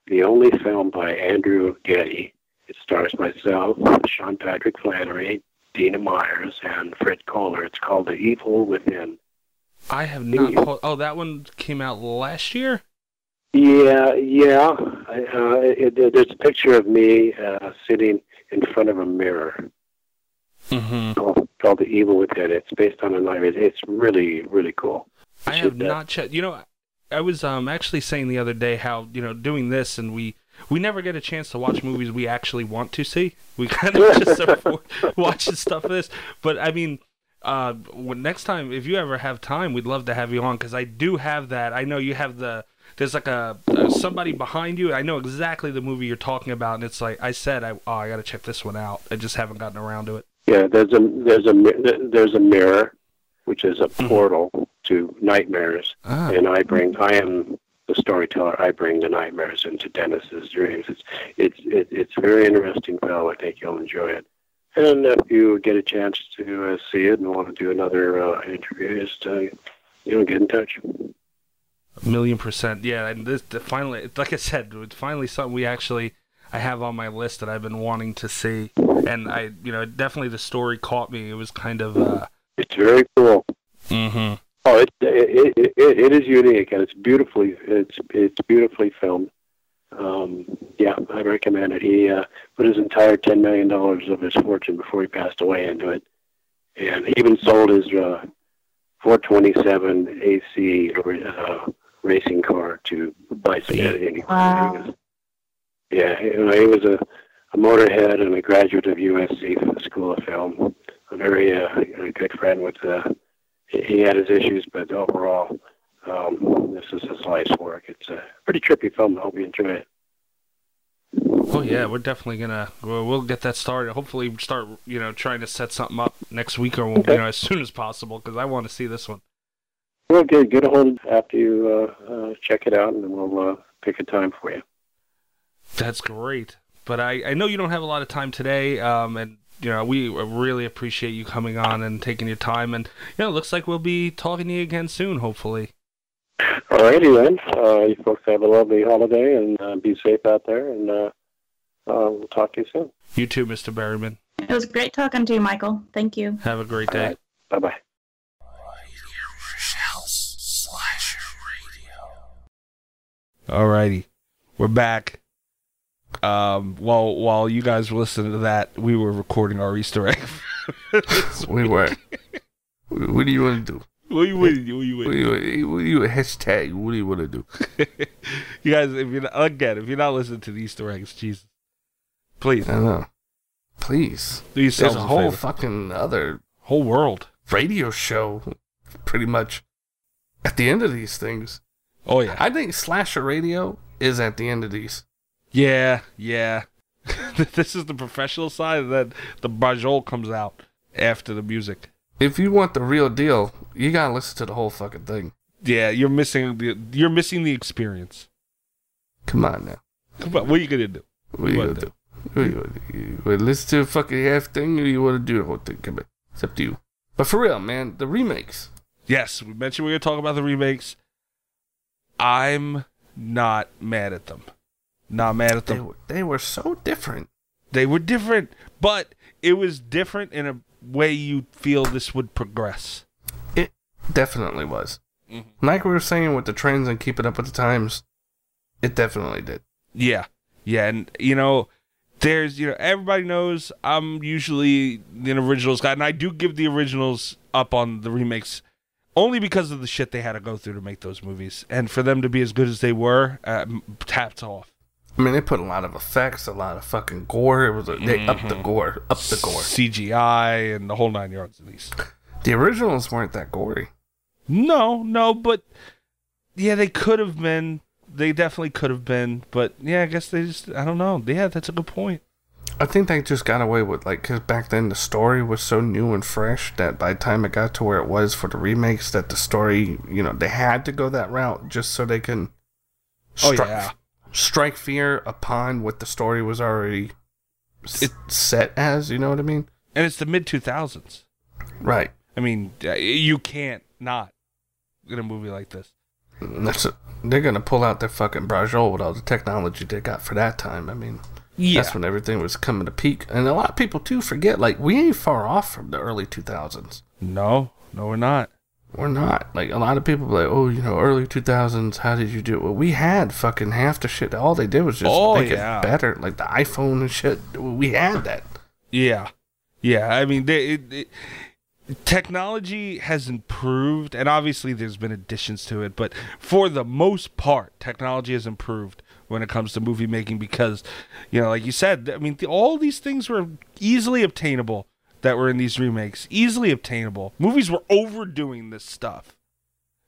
the only film by Andrew Getty. It stars myself, Sean Patrick Flanery, Dina Myers, and Fred Koehler. It's called The Evil Within. I have not. Oh, that one came out last year. Yeah, yeah. Uh, it, it, there's a picture of me uh, sitting in front of a mirror Mm-hmm. called, called The Evil Within. It's based on a novel. It's really, really cool. I have not checked. You know, I was um actually saying the other day how you know doing this and we we never get a chance to watch movies we actually want to see. We kind of just afford watching stuff of this. But I mean, uh, when, next time if you ever have time, we'd love to have you on because I do have that. I know you have the. There's like a, somebody behind you. I know exactly the movie you're talking about, and it's like I said, I oh I got to check this one out. I just haven't gotten around to it. Yeah, there's a there's a there's a mirror, which is a portal to nightmares, Ah. and I bring I am the storyteller. I bring the nightmares into Dennis's dreams. It's it's it, it's very interesting film. I think you'll enjoy it. And if you get a chance to uh, see it and want to do another uh, interview, just uh, you know get in touch. A million percent, yeah. And this the finally, like I said, it's finally something we actually I have on my list that I've been wanting to see, and I, you know, definitely the story caught me. It was kind of, uh, It's very cool. mm-hmm. Oh, it it, it it it is unique and it's beautifully it's it's beautifully filmed. Um, yeah, I recommend it. He uh, put his entire ten million dollars of his fortune before he passed away into it, and he even sold his uh, 427 AC uh, racing car to buy some editing. Wow. Yeah, you know, he was a, a motorhead and a graduate of USC School of Film. A very uh, a good friend with uh, he had his issues, but overall, um, this is his life's work. It's a pretty trippy film. I hope you enjoy it. Oh yeah, we're definitely gonna we'll, we'll get that started. Hopefully, start you know trying to set something up next week or you know as soon as possible because I want to see this one. Well, good. Get a hold after you uh, uh, check it out, and then we'll uh, pick a time for you. That's great. But I, I know you don't have a lot of time today, um, and you know we really appreciate you coming on and taking your time. And you know, it looks like we'll be talking to you again soon, hopefully. All righty then. Uh, you folks have a lovely holiday and uh, be safe out there, and uh, uh, we'll talk to you soon. You too, Mr. Berryman. It was great talking to you, Michael. Thank you. Have a great day. right. Bye bye. Alrighty, we're back. Um, while while you guys were listening to that, we were recording our Easter egg. We were. what do you want to do? what you want? what you want what you What do you, what do you hashtag? What do you want to do? You guys, if you're not, again, if you're not listening to the Easter eggs, Jesus, please I know. Please. do yourselves There's a a whole favor. fucking other whole world. radio show, pretty much, at the end of these things. Oh yeah, I think slasher radio is at the end of these. Yeah, yeah. this is the professional side, that the Bajol comes out after the music. If you want the real deal, you gotta listen to the whole fucking thing. Yeah, you're missing the you're missing the experience. Come on now. Come on, what are you gonna do? What are you gonna do? What, you, you, want to listen to a fucking half thing, or you want to do the whole thing? Come on, it's up to you. But for real, man, the remakes. Yes, we mentioned we are going to talk about the remakes. I'm not mad at them. Not mad at They them. were, they were so different. They were different, but it was different in a way you feel this would progress. It definitely was. Mhm. Like we were saying with the trends and keeping up with the times, it definitely did. Yeah. Yeah, and you know, there's you know, everybody knows I'm usually an originals guy, and I do give the originals up on the remakes only because of the shit they had to go through to make those movies. And for them to be as good as they were, uh, taps off. I mean, they put a lot of effects, a lot of fucking gore. It was a, they upped the mm-hmm. gore, up the gore. CGI and the whole nine yards of these. The originals weren't that gory. No, no, but yeah, they could have been. They definitely could have been, but yeah, I guess they just. I don't know. Yeah, that's a good point. I think they just got away with like because back then the story was so new and fresh that by the time it got to where it was for the remakes, that the story you know they had to go that route just so they can. Oh, yeah. Strike fear upon what the story was already It- set as. You know what I mean? And it's the mid two thousands. Right. I mean, uh, you can't not in a movie like this. That's a, they're gonna pull out their fucking Brajol with all the technology they got for that time. I mean, Yeah, that's when everything was coming to peak, and a lot of people too forget. Like we ain't far off from the early two thousands. no, no, we're not. We're not. Like a lot of people like, oh, you know, early two thousands. How did you do it? Well, we had fucking half the shit. All they did was just Oh, make yeah. it better. Like the iPhone and shit. We had that. Yeah, yeah. I mean, they, it, it, technology has improved, and obviously there's been additions to it, but for the most part, technology has improved when it comes to movie making because, you know, like you said, I mean, the, all these things were easily obtainable that were in these remakes, easily obtainable. Movies were overdoing this stuff.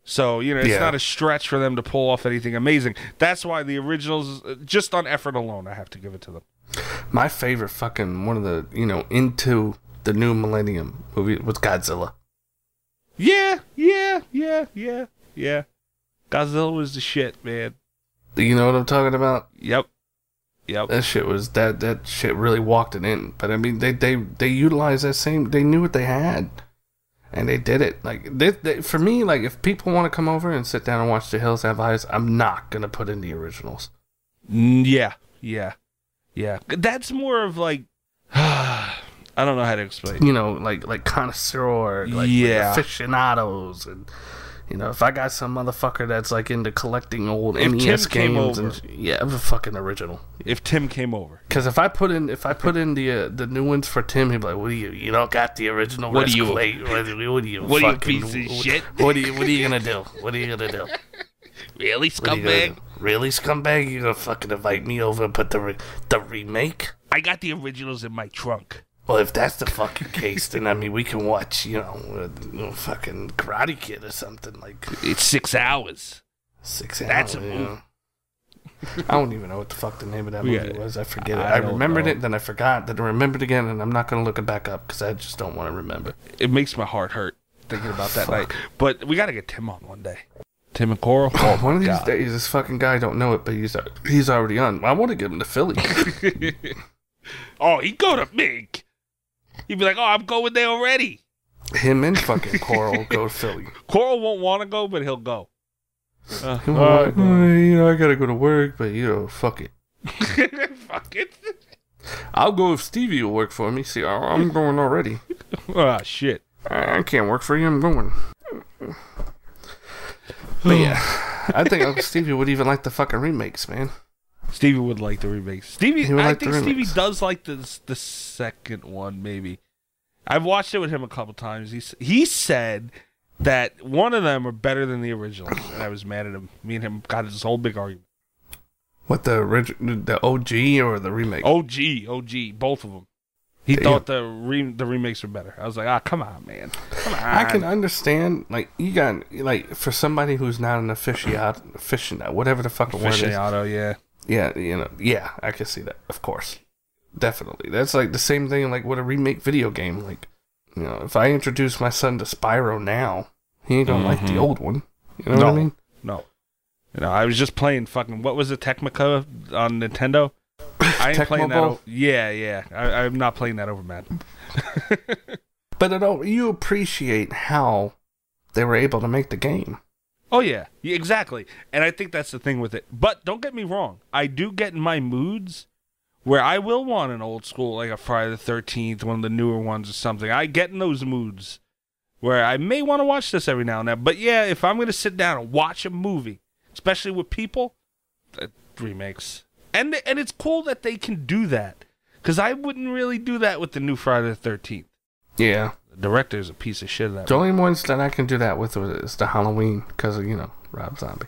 So, you know, it's Yeah. not a stretch for them to pull off anything amazing. That's why the originals, uh, just on effort alone, I have to give it to them. My favorite fucking one of the you know into the new millennium movie was Godzilla. Yeah, yeah, yeah, yeah, yeah. Godzilla was the shit, man. You know what I'm talking about? Yep. Yep. That shit was that that shit really walked it in. But I mean, they they they utilized that same. They knew what they had, and they did it. Like they, they, for me, like if people want to come over and sit down and watch The Hills Have Eyes, I'm not gonna put in the originals. Yeah, yeah, yeah. That's more of like, I don't know how to explain. You know, like like connoisseur, like, Yeah. like aficionados, and you know, if I got some motherfucker that's like into collecting old If NES Tim games, and yeah, I'm a fucking original. If Tim came over, Because if I put in if I put in the uh, the new ones for Tim, he'd be like, "What do you? You don't got the original? What What are you- What, are you? What are you? what are you, fucking- piece of what- shit? What are you? What are you gonna do? What are you gonna do? really, What are you gonna scumbag? Really, scumbag? You gonna fucking invite me over and put the re- the remake? I got the originals in my trunk. Well, if that's the fucking case, then I mean, we can watch, you know, uh, you know, fucking Karate Kid or something like It's six hours. six hours. That's a movie. I don't even know what the fuck the name of that movie got- was. I forget it. I I, remembered know. it, then I forgot, then I remembered again, and I'm not gonna look it back up because I just don't want to remember. It makes my heart hurt thinking about that night. But we got to get Tim on one day. Tim and Coral. Oh, one of these God. days, this fucking guy don't know it, but he's he's already on. I want to get him to Philly. oh, he'd go to Mig. He'd be like, "Oh, I'm going there already." him and fucking Coral go to Philly. Coral won't want to go, but he'll go. Uh, right. "Uh, you know, I gotta go to work, but you know, fuck it. Fuck it. I'll go if Stevie will work for me. See, I- I'm going already. Ah, shit. I I can't work for you. I'm going. But yeah, I think Uncle Stevie would even like the fucking remakes, man. Stevie would like the remakes. Stevie, I like think the Stevie does like the the second one. Maybe I've watched it with him a couple times. He he said that one of them are better than the originals, and I was mad at him. Me and him got this whole big argument. What the original, the OG or the remake? OG, OG, both of them. He Damn. thought the re- the remakes were better. I was like, ah, come on, man, come on. I can understand, like you got, like for somebody who's not an aficionado, aficionado, whatever the fucking word is. aficionado, yeah. Yeah, you know, yeah, I can see that. Of course, definitely. That's like the same thing, like with a remake video game. Like, you know, if I introduce my son to Spyro now, he ain't gonna like the Mhm. old one. You know what I No. mean? No. You know, I was just playing fucking what was it, Technica on Nintendo? I ain't Tecmo playing that. Yeah, yeah. I, I'm not playing that over Madden. But it, all- you appreciate how they were able to make the game. Oh yeah, exactly. And I think that's the thing with it. But don't get me wrong, I do get in my moods where I will want an old school like a Friday the Thirteenth, one of the newer ones or something. I get in those moods where I may want to watch this every now and then. But yeah, if I'm gonna sit down and watch a movie, especially with people, remakes. And and it's cool that they can do that because I wouldn't really do that with the new Friday the Thirteenth. Yeah. Director's a piece of shit. The only ones that I can do that with is the Halloween because you know, Rob Zombie.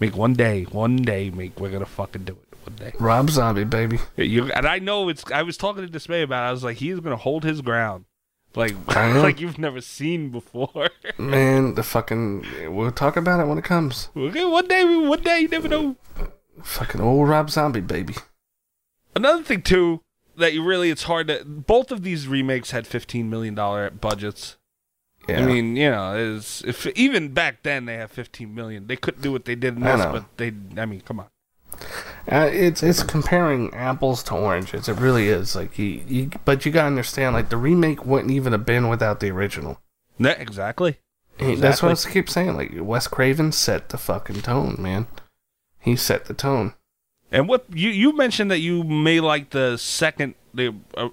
make one day, one day, make we're gonna fucking do it one day. Rob Zombie, baby. You and I know it's. I was talking to Dismay about. it. I was like, he's gonna hold his ground, like like you've never seen before. Man, the fucking. We'll talk about it when it comes. okay, one day, one day, you never know. Fucking old Rob Zombie, baby. Another thing too that you really, it's hard to. Both of these remakes had fifteen million dollar budgets. Yeah. I mean, you know, is if even back then they had fifteen million, they couldn't do what they did in this, but they. I mean, come on. Uh, it's it's comparing apples to oranges. It really is. Like you, you, but you gotta understand. Like the remake wouldn't even have been without the original. Yeah, exactly. He- That's what I Exactly. keep saying. Like Wes Craven set the fucking tone, man. He set the tone. And what you you mentioned that you may like the second the uh,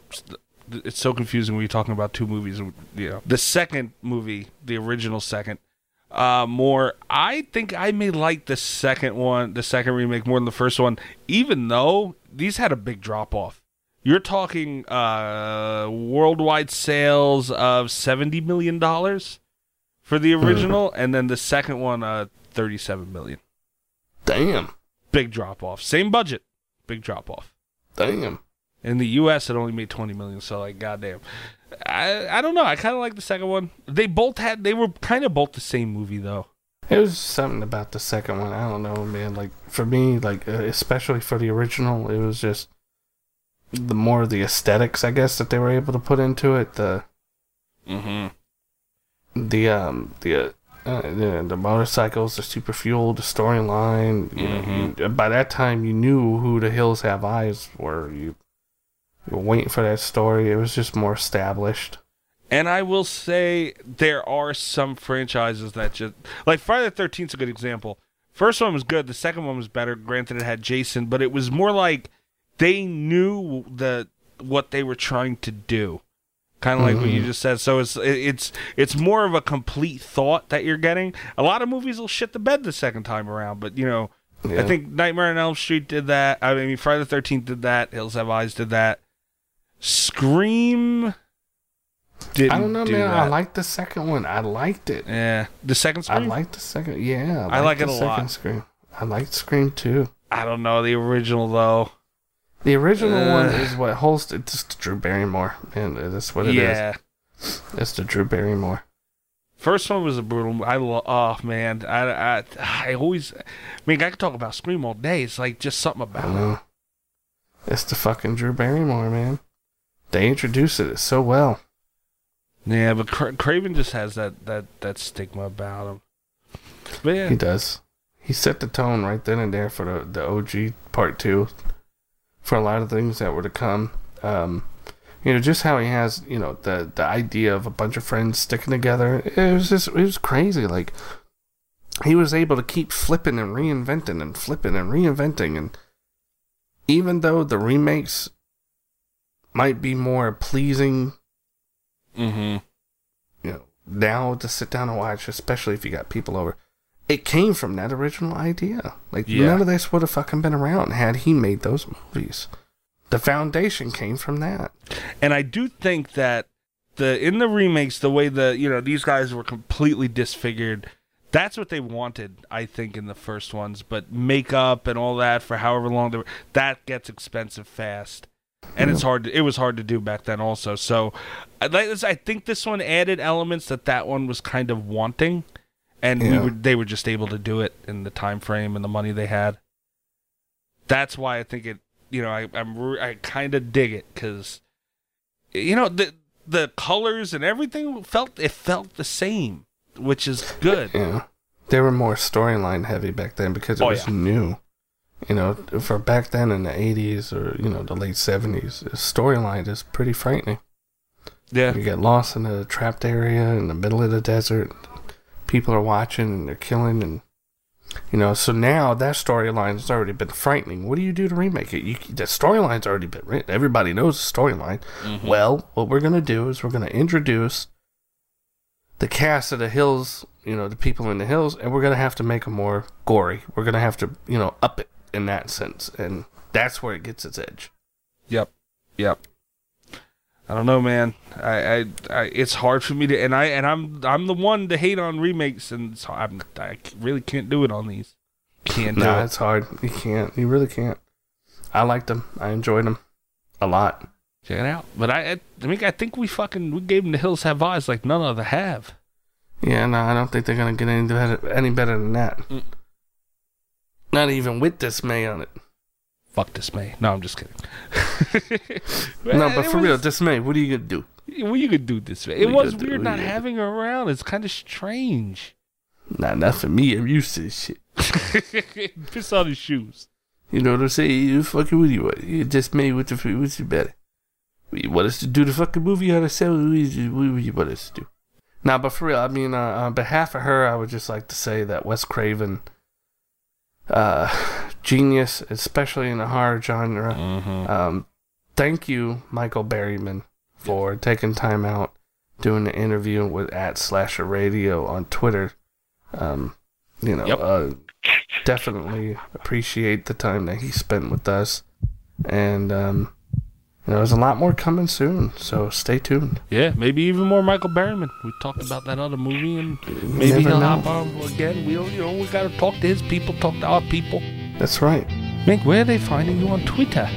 it's so confusing when you're talking about two movies. You know, the second movie, the original second, uh, more. I think I may like the second one, the second remake more than the first one, even though these had a big drop off. You're talking uh, worldwide sales of seventy million dollars for the original, and then the second one, uh, thirty-seven million. Damn, Big drop off. Same budget, big drop off. damn. In the U.S., it only made twenty million. So like, goddamn. I I don't know. I kind of like the second one. They both had. They were kind of both the same movie though. It was something about the second one. I don't know, man. Like for me, like uh, especially for the original, it was just the more of the aesthetics, I guess, that they were able to put into it. The Mm-hmm. the um the uh, uh, the, the motorcycles, the super fuel, the storyline. You know, you, by that time, you knew who the Hills Have Eyes were. You, you were waiting for that story. It was just more established. And I will say there are some franchises that just like Friday the Thirteenth is a good example. First one was good. The second one was better. Granted, it had Jason, but it was more like they knew the what they were trying to do. Kind of like what you mm-hmm. just said. So it's it's it's more of a complete thought that you're getting. A lot of movies will shit the bed the second time around, but you know, I think Nightmare on Elm Street did that. I mean, Friday the Thirteenth did that. Hills Have Eyes did that. Scream didn't I don't know, do man. that. I liked the second one. I liked it. Yeah, the second I Scream. I, liked the second. Yeah, I like it the a second lot. Scream. I liked Scream too. I don't know the original though. The original one Uh. is what holds. It's just Drew Barrymore, and that's what it is. yeah, It's the Drew Barrymore. first one was a brutal. I love. Oh man, I, I I always. I mean, I could talk about Scream all day. It's like just something about it. It's the fucking Drew Barrymore, man. They introduced it so well. Yeah, but Cra- Craven just has that that that stigma about him. But yeah, He does. He set the tone right then and there for the the OG part two, for a lot of things that were to come. Um, you know, just how he has, you know, the the idea of a bunch of friends sticking together. It was just, it was crazy. Like he was able to keep flipping and reinventing and flipping and reinventing, and even though the remakes might be more pleasing mm-hmm. you know, now to sit down and watch, especially if you got people over. It came from that original idea. Like Yeah. none of this would have fucking been around had he made those movies. The foundation came from that. And I do think that the in the remakes, the way the you know these guys were completely disfigured. That's what they wanted, I think, in the first ones. But makeup and all that for however long they were, that gets expensive fast, and it's hard. To, it was hard to do back then, also. So, I like this- I think this one added elements that that one was kind of wanting, and we were they were just able to do it in the time frame and the money they had. That's why I think it. You know, I I'm re- I kind of dig it because you know the the colors and everything felt it felt the same, which is good. Yeah. They were more storyline heavy back then because it Oh, was yeah. new. You know, for back then in the 80s or, you know, the late 70s, the storyline is pretty frightening. Yeah. You get lost in a trapped area in the middle of the desert. People are watching and they're killing and you know, so now that storyline has already been frightening. What do you do to remake it? You, the storyline's already been written. Everybody knows the storyline. Mm-hmm. Well, what we're gonna do is we're gonna introduce the cast of the hills, you know, the people in the hills, and we're gonna have to make them more gory. We're gonna have to, you know, up it in that sense, and that's where it gets its edge. Yep. Yep. I don't know, man. I, I, I, it's hard for me to, and I, and I'm, I'm the one to hate on remakes, and so I'm, I really can't do it on these. Can't Nah, it. it's hard. You can't. You really can't. I liked them. I enjoyed them a lot. Check it out. But I, I, I mean, I think we fucking, we gave them the Hills Have Eyes like none other have. Yeah, no, I don't think they're gonna get any better, any better than that. Mm. Not even with dismay on it. Fuck dismay. No, I'm just kidding. no, but for was- real, dismay. What are you gonna do? What you gonna do this way? What It you was gonna do? weird What not you gonna having her around. It's kind of strange. Nah, not for me. I'm used to this shit. Piss on his shoes. You know what I'm saying? You fucking with you want? You dismay with the what's your better? What, you want us to do the fucking movie on ourselves? What do you, what do you want us to do? Nah, but for real, I mean, uh, on behalf of her, I would just like to say that Wes Craven, uh, genius, especially in the horror genre. Mm-hmm. Um, thank you, Michael Berryman, for taking time out doing the interview with at Slasher Radio on Twitter. Um, you know, Yep. uh, definitely appreciate the time that he spent with us, and um, you know, there's a lot more coming soon. So stay tuned. Yeah, maybe even more Michael Berryman. We talked about that other movie, and maybe he'll know. hop on again. We, you know, we gotta talk to his people, talk to our people. That's right. Mick, where are they finding you on Twitter?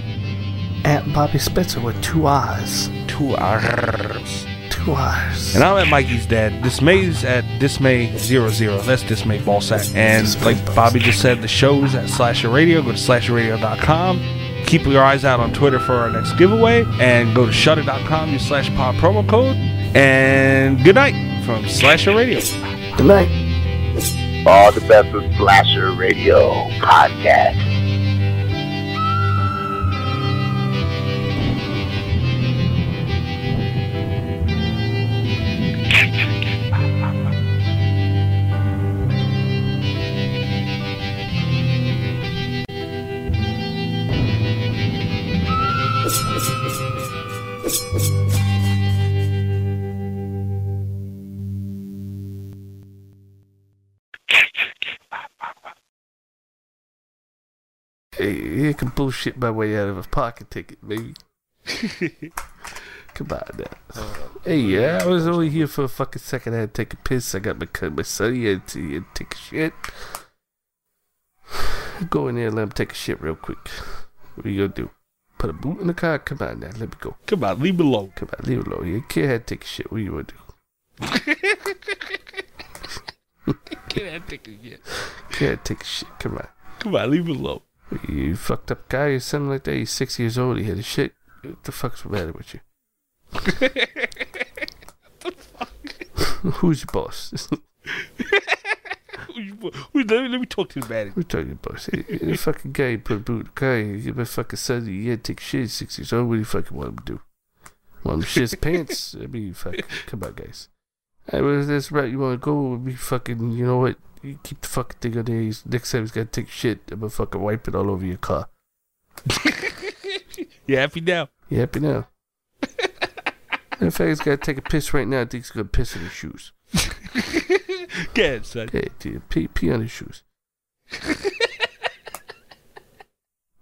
At Bobby Spitzer with two eyes, Two hours. two eyes. And I'm at Mikey's dad. Dismay's at Dismay00. That's Dismay Ballsack. And Dismay like Bobby just said, the show's at Slasher Radio. Go to slasherradio.com. Keep your eyes out on Twitter for our next giveaway. And go to shudder.com, slash pod promo code. And good night from Slasher Radio. Good night. All the best of Slasher Radio podcast. Hey, he can bullshit my way out of a pocket ticket, baby. Come on now. Oh, hey, yeah, I was only here for a fucking second. I had to take a piss. I got my cut my son. I had to, had to take a shit. Go in there and let him take a shit real quick. What are you gonna do? Put a boot in the car? Come on now, let me go. Come on, leave me alone. Come on, leave it alone. Your kid had to take a shit. What are you gonna do? Get that ticket yet. Kid had to take a shit. Come on. Come on, leave me alone. You fucked up guy or something like that. He's six years old. He had a shit. What the fuck's the matter with you? Who's your boss? Wait, let, me, let me talk to the manager. We're talking about the fucking guy put a boot in the car. He give my fucking son. He had to take shit. Six years old. What do you fucking want him to do? Want him to shit his pants? I mean, fuck. Come on, guys. I if that's right. You want to go? Be fucking. You know what? You keep the fucking thing on there. Next time he's gonna take shit, I'm gonna fucking wipe it all over your car. You happy now? You happy now? In fact, he's got to take a piss right now. I think he's gonna piss in his shoes. Get it, son. Hey, dude, pee, pee on his shoes.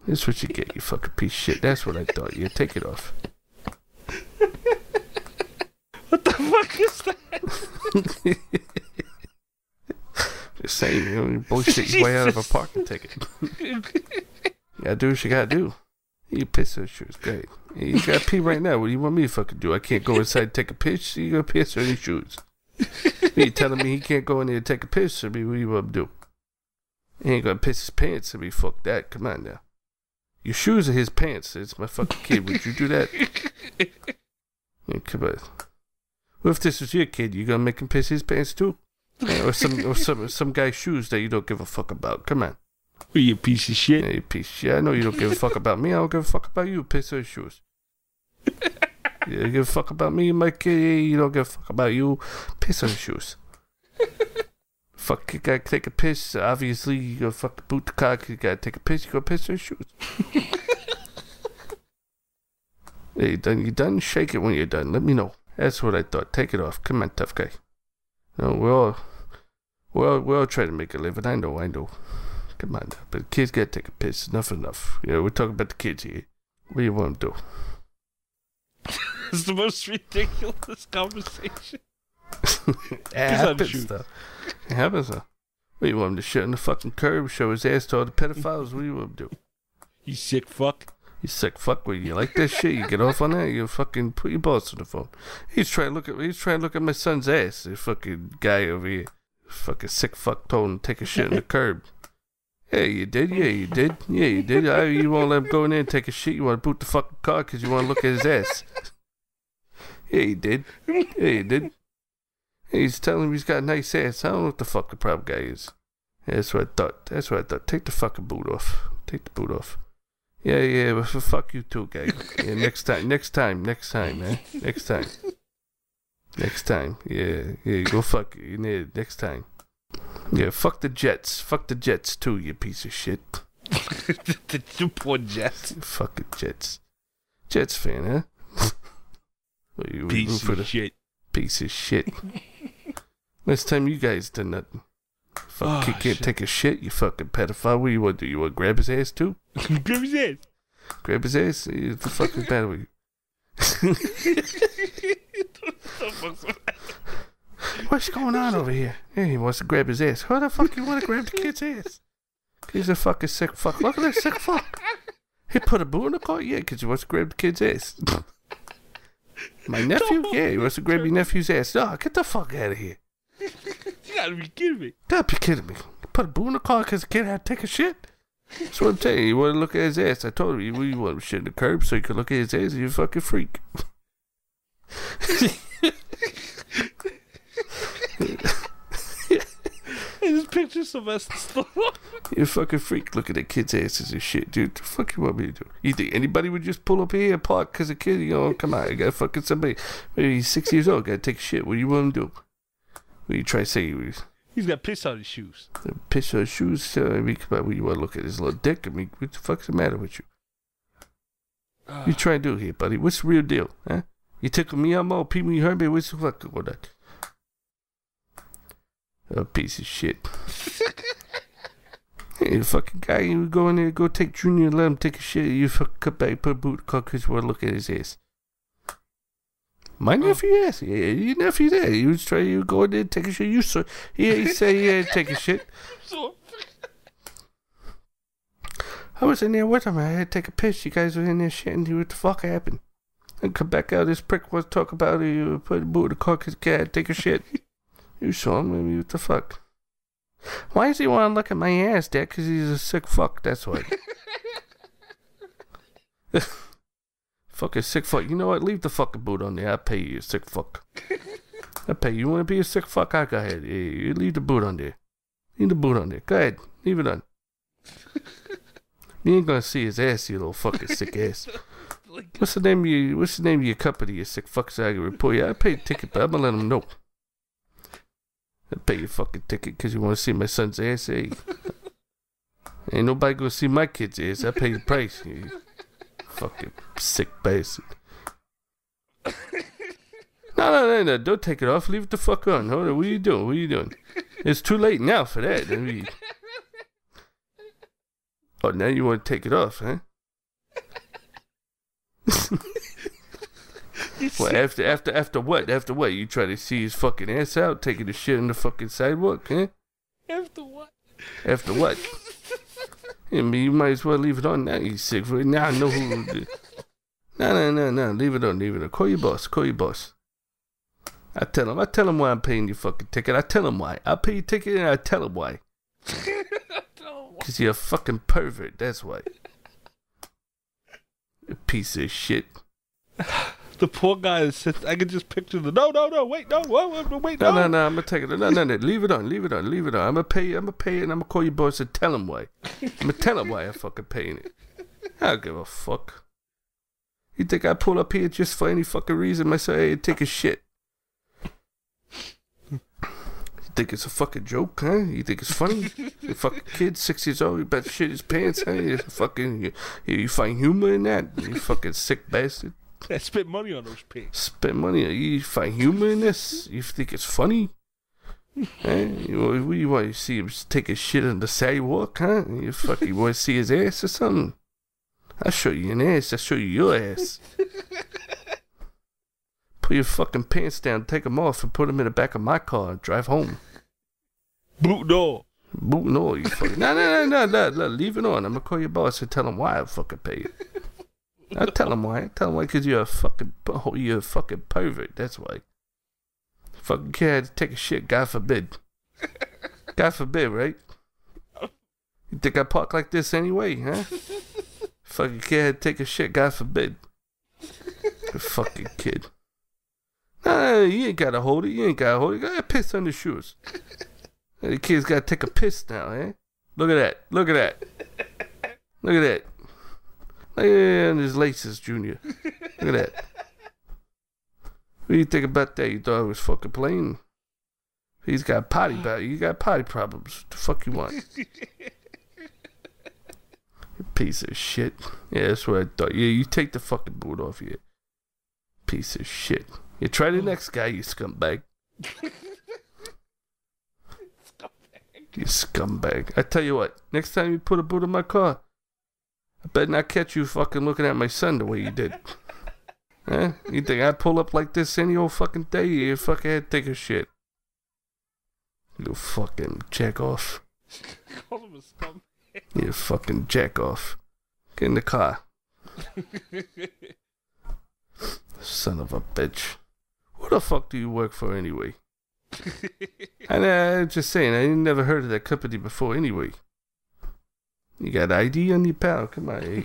That's what you get, you fucking piece of shit. That's what I thought. You take it off. What the fuck is that? Just saying, you know, bullshit your way out of a parking ticket. You gotta do what you gotta do. You piss his shoes, great. You gotta pee right now. What do you want me to fucking do? I can't go inside and take a piss. You gotta piss on your shoes. you telling me he can't go in there and take a piss? I mean, what do you want him to do? He ain't gonna piss his pants. I mean, fuck that. Come on now. Your shoes are his pants. It's my fucking kid. Would you do that? Yeah, come on. What if this was your kid? You gonna make him piss his pants too? Or some or some some guy's shoes that you don't give a fuck about. Come on. You piece of shit. Hey, piece of shit. I know you don't give a fuck about me. I don't give a fuck about you, piss of shoes. you don't give a fuck about me, Mike. You don't give a fuck about you, piss of shoes. fuck, you gotta take a piss. Obviously, you gotta fuck boot the cock. You gotta take a piss. You gotta piss in shoes. hey, you done? You done? Shake it when you're done. Let me know. That's what I thought. Take it off. Come on, tough guy. Oh, no, we're all, we're all, we're all trying to make a living. I know, I know. Come on, but the kids gotta take a piss. Enough, enough. You know, we're talking about the kids here. What do you want to do? It's the most ridiculous conversation. It happens, though. It happens, though. What do you want him to shit on the fucking curb, show his ass to all the pedophiles? What do you want him to do? You sick fuck. You sick fuck. What, you like that shit? You get off on that? You fucking put your boss on the phone. He's trying to look at he's trying to look at my son's ass. This fucking guy over here. Fucking sick fuck told him to take a shit in the curb. Yeah, you did. Yeah, you did. Yeah, you did. Uh, you won't let him go in there and take a shit. You want to boot the fucking car because you want to look at his ass. Yeah, you did. Yeah, you did. He's telling him he's got a nice ass. I don't know what the fuck the problem guy is. That's what I thought. That's what I thought. Take the fucking boot off. Take the boot off. Yeah, yeah, but fuck you too, guy. Yeah, next time, next time, next time, man. Next time. Next time. Yeah, yeah, go fuck you. Yeah, next time. Yeah, fuck the Jets. Fuck the Jets too, you piece of shit. the poor Jets. Fucking Jets. Jets fan, huh? You Piece of the shit. piece of shit. Last time you guys did nothing. Fuck, Oh, you can't shit. take a shit, you fucking pedophile. What do you want to do? You want to grab his ass too? grab his ass. Grab his ass? What the fuck is bad with you? What's going on over here? Yeah, he wants to grab his ass. Who the fuck you want to grab the kid's ass? He's a fucking sick fuck. Look at that sick fuck. He put a boo in the car? Yeah, because he wants to grab the kid's ass. My nephew? Yeah, he wants to grab your nephew's ass. No, get the fuck out of here. You gotta be kidding me. Gotta be kidding me. Put a boo in the car because the kid had to take a shit? That's what I'm telling you. You want to look at his ass. I told him you, you want him shit in the curb so you can look at his ass. You fucking freak. I just picture Sylvester Stallone. You fucking freak. Look at the kid's asses and shit, dude. The fuck you want me to do? You think anybody would just pull up here and park because a kid, you know, come on, I got fucking somebody. Maybe he's six years old, gotta take a shit. What do you want him to do? What you try to say? You He's got piss on his shoes. piss on his shoes? Uh, I mean, come on, what you want to look at his little dick? I mean, what the fuck's the matter with you? What you trying to do here, buddy? What's the real deal, huh? You tickle me, I'm all Pee Wee Herman. What's the fuck going on? A piece of shit. hey, fucking guy, you go in there, go take Junior, let him take a shit. You fucking cut back, put a boot in the car because you want to look at his ass. My nephew, yes. Yeah, your nephew there. He was trying to go in there and take a shit. You saw, yeah, he said he had to take a shit. I was in there with him. I had to take a piss. You guys were in there shitting. What the fuck happened? And come back out. This prick was talk about it. You put a boot in the car because cat take a shit. you saw him. Maybe what the fuck? Why does he want to look at my ass, Dad? Because he's a sick fuck. That's why. fucking sick fuck. You know what? Leave the fucking boot on there. I'll pay you, sick fuck. I'll pay you. You want to be a sick fuck? I go ahead. Yeah, you leave the boot on there. Leave the boot on there. Go ahead. Leave it on. You ain't gonna see his ass, you little fucking sick ass. like, What's the name of your What's the name of your company, you sick fuck? So I can report you. I paid a ticket, but I'm gonna let him know. I pay your fucking ticket because you want to see my son's ass. Hey, ain't nobody gonna see my kid's ass. I pay the price. You fucking sick bastard. No, no, no, no! Don't take it off. Leave it the fuck on. Hold on. What are you doing? What are you doing? It's too late now for that. I mean, oh, now you want to take it off, huh? What after after after what? After what? You try to see his fucking ass out, taking the shit on the fucking sidewalk, huh? after what? After what? I mean, you might as well leave it on now. You sick for it. Now I know who. No, no, no, no. Leave it on. Leave it on. Call your boss. Call your boss. I tell him. I tell him why I'm paying your fucking ticket. I tell him why. I pay your ticket and I tell him why. Cause you're a fucking pervert. That's why. A piece of shit. The poor guy is. I can just picture the no, no, no, wait, no, whoa, whoa, wait, No, no, no, no, I'm gonna take it. No, no, no, leave it on, leave it on, leave it on. I'm gonna pay you, I'm gonna pay it, and I'm gonna call you boys and tell him why. I'm gonna tell him why I'm fucking paying it. I don't give a fuck. You think I pull up here just for any fucking reason? Myself, hey, take a shit. You think it's a fucking joke, huh? You think it's funny? you fucking kid, six years old, you better shit his pants, huh? You fucking, you, you find humor in that? You fucking sick bastard. I spent money on those pigs. Spend money. You find humor in this? You think it's funny? Eh? You, you want to see him take a shit on the sidewalk, huh? You fucking want to see his ass or something? I'll show you an ass. I'll show you your ass. Put your fucking pants down, take them off, and put them in the back of my car and drive home. Boot door. Booting door, you fucking. No, no, no, no, no, no. Leave it on. I'm gonna call your boss and tell him why I fucking pay you. I tell him why. I tell him why, because you're a fucking, oh, you're a fucking pervert. That's why. Fucking kid take a shit. God forbid. God forbid, right? You think I park like this anyway, huh? fucking kid take a shit. God forbid. Fucking kid. Nah, you ain't gotta hold it. You ain't gotta hold it. You gotta piss on the shoes. The kid's gotta take a piss now, eh? Look at that. Look at that. Look at that. At his laces, Junior. Look at that. What do you think about that? You thought I was fucking playing? He's got potty bad. You got potty problems. What the fuck you want? Piece of shit. Yeah, that's what I thought. Yeah, you take the fucking boot off you. Piece of shit. You try the next guy, you scumbag. You scumbag. I tell you what, next time you put a boot in my car, I better not catch you fucking looking at my son the way you did. Huh? You think I pull up like this any old fucking day? You fucking head take a shit. You fucking jack off. Call him a scum. You fucking jack off. Get in the car. Son of a bitch. Who the fuck do you work for anyway? and uh, just saying, I never heard of that company before anyway. You got ID on your pal? Come on, eh?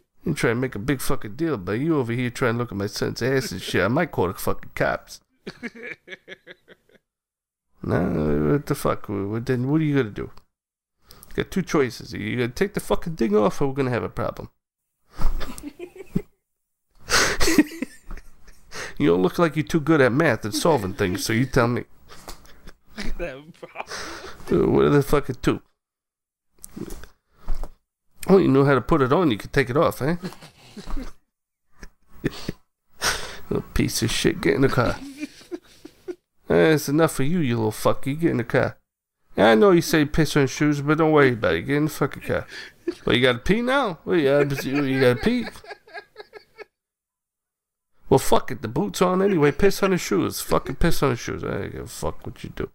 You trying to make a big fucking deal, but you over here trying to look at my son's ass and shit. I might call the fucking cops. nah, what the fuck? What, then what are you gonna do? You got two choices. You gonna take the fucking thing off, or we're gonna have a problem. you don't look like you're too good at math and solving things, so you tell me. What are the fucking two? Oh, you know how to put it on, you can take it off, eh? little piece of shit, get in the car. Eh, it's enough for you, you little fuck. You get in the car. I know you say piss on shoes, but don't worry about it. Get in the fucking car. Well, you gotta pee now? Well, you gotta, you gotta pee? Well, fuck it. The boot's on anyway. Piss on the shoes. Fucking piss on the shoes. I don't give a fuck what you do.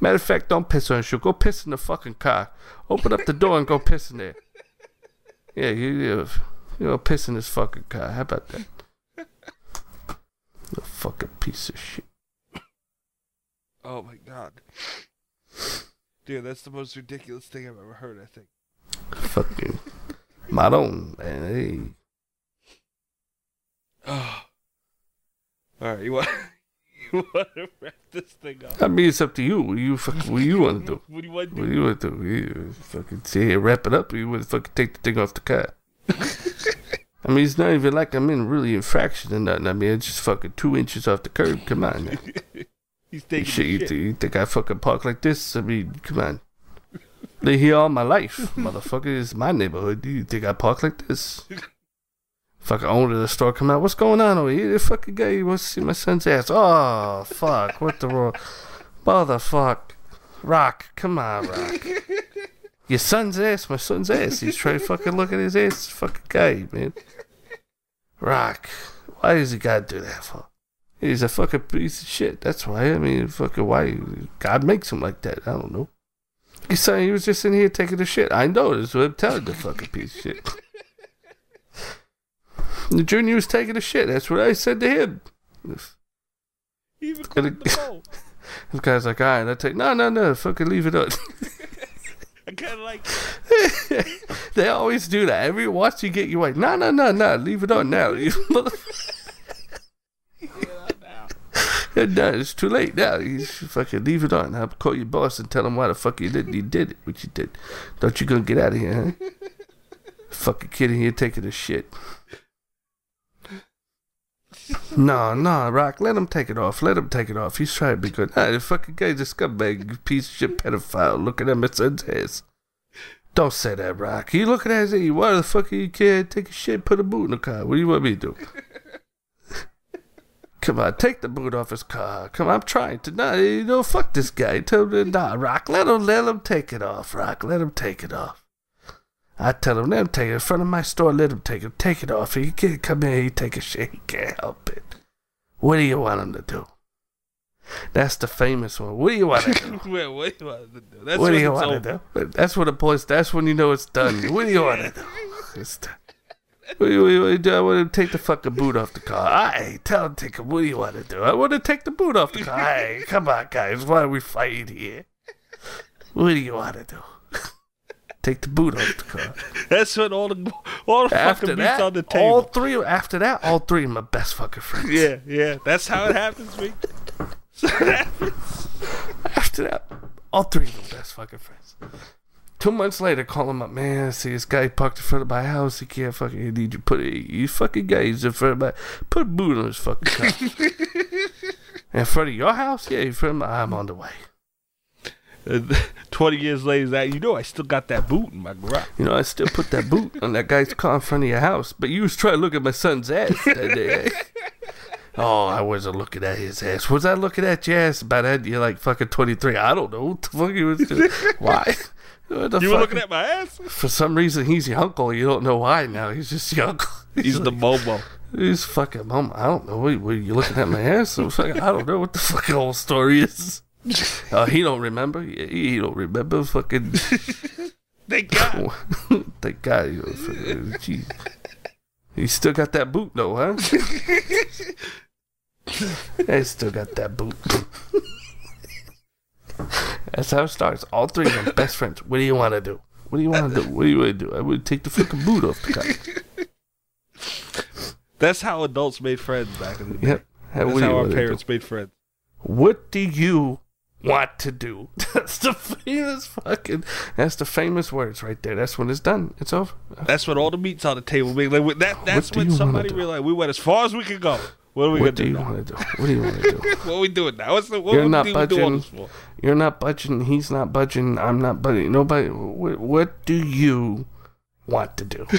Matter of fact, don't piss on the shoe. Go piss in the fucking car. Open up the door and go piss in there. Yeah, you, you, you know, piss in this fucking car. How about that? You fucking piece of shit. Oh my god. Dude, that's the most ridiculous thing I've ever heard, I think. Fucking own, man. Hey. Oh. Alright, you want you want to wrap this thing up? I mean, it's up to you. What you fucking, what you want to do? What do you want to What do? do you want to do? You fucking sit here, wrap it up, or you want to fucking take the thing off the car? I mean, it's not even like I'm in really infraction or nothing. I mean, it's just fucking two inches off the curb. Come on, man. He's taking shit, you, you think I fucking park like this? I mean, come on. Live here all my life, motherfucker. It's my neighborhood. Do you think I park like this? Fucking owner of the store come out. What's going on over here? The fucking guy wants to see my son's ass. Oh, fuck. What the wrong? Motherfuck. Rock. Come on, Rock. Your son's ass. My son's ass. He's trying to fucking look at his ass. Fucking guy, man. Rock. Why does he gotta do that for? He's a fucking piece of shit. That's why. I mean, fucking why God makes him like that. I don't know. He's saying he was just in here taking a shit. I know. That's what I'm telling the fucking piece of shit. The junior was taking a shit. That's what I said to him. Even the guy's like, all right, I take. No, no, no. Fucking leave it up. I kind of like they always do that. Every once you get you like, no, no, no, no. Leave it on now. You mother- And now it's too late. Now you fucking leave it on. I'll call your boss and tell him why the fuck you did. You did it. What you did. Don't you gonna get out of here, huh? fucking kid in here taking a shit. No, no, Rock, let him take it off. Let him take it off. He's trying to be good. Nah, the fucking guy's a scumbag, piece of shit pedophile looking at him, my son's ass. Don't say that, Rock. You looking at his Why the fuck you can't take a shit, put a boot in the car? What do you want me to do? Come on, take the boot off his car. Come on, I'm trying to. Nah, you know, fuck this guy. Tell him, nah, Rock, let him, let him take it off, Rock. Let him take it off. I tell him, let him take it in front of my store. Let him take it. Take it off. He can't come in. He take a shit. He can't help it. What do you want him to do? That's the famous one. What do you want to do? Wait, what do you want to do? That's what do you want to do? That's what a boy's. That's when you know it's done. What do you want to do? It's done. What do you, what do you- what do you? I want to take the fucking boot off the car. Aye, tell him take it. What do you want to do? I want to take the boot off the car. Aye, come on, guys. Why are we fighting here? What do you want to do? Take the boot off the car. That's when all the all the After fucking that, on the table. all three. After that, all three of my best fucking friends. Yeah, yeah. That's how it happens, me. After that, all three of my best fucking friends. Two months later, call him up, man. I see this guy parked in front of my house. He can't fucking. He need you put it. You fucking guys in front of my. Put a boot on his fucking car. in front of your house? Yeah, in front of my. I'm on the way. And Twenty years later, that you know, I still got that boot in my garage. You know, I still put that boot on that guy's car in front of your house. But you was trying to look at my son's ass that day. Eh? Oh, I wasn't looking at his ass. Was I looking at your ass? By that, you're like fucking 23. I don't know. What the fuck you was doing? Why? The You were looking at my ass? For some reason, he's your uncle. You don't know why now. He's just your uncle. He's the like, Momo. He's fucking mom. I don't know. What, what, you looking at my ass? I'm fucking, I don't know what the fucking whole story is. Oh, he don't remember. He, he don't remember. Fucking. Thank God. Thank God. You know, fucking, uh, gee. He still got that boot though, huh? I still got that boot. That's how it starts. All three of them best friends. What do you want to do? What do you want to do? What do you want to do? I would take the fucking boot off the car. That's how adults made friends back in the day. Yep. How, That's how our wanna do? parents made friends. What do you want to do? That's the famous fucking. That's the famous words right there. That's when it's done. It's over. That's when all the meat's on the table. Like, that, that's when somebody realized we went as far as we could go. What are we What gonna do you do? now? want to do? What do you want to do? What are we doing now? What's the, what You're not we do all budging. You're not budging. He's not budging. I'm not budging. Nobody. What, what do you want to do?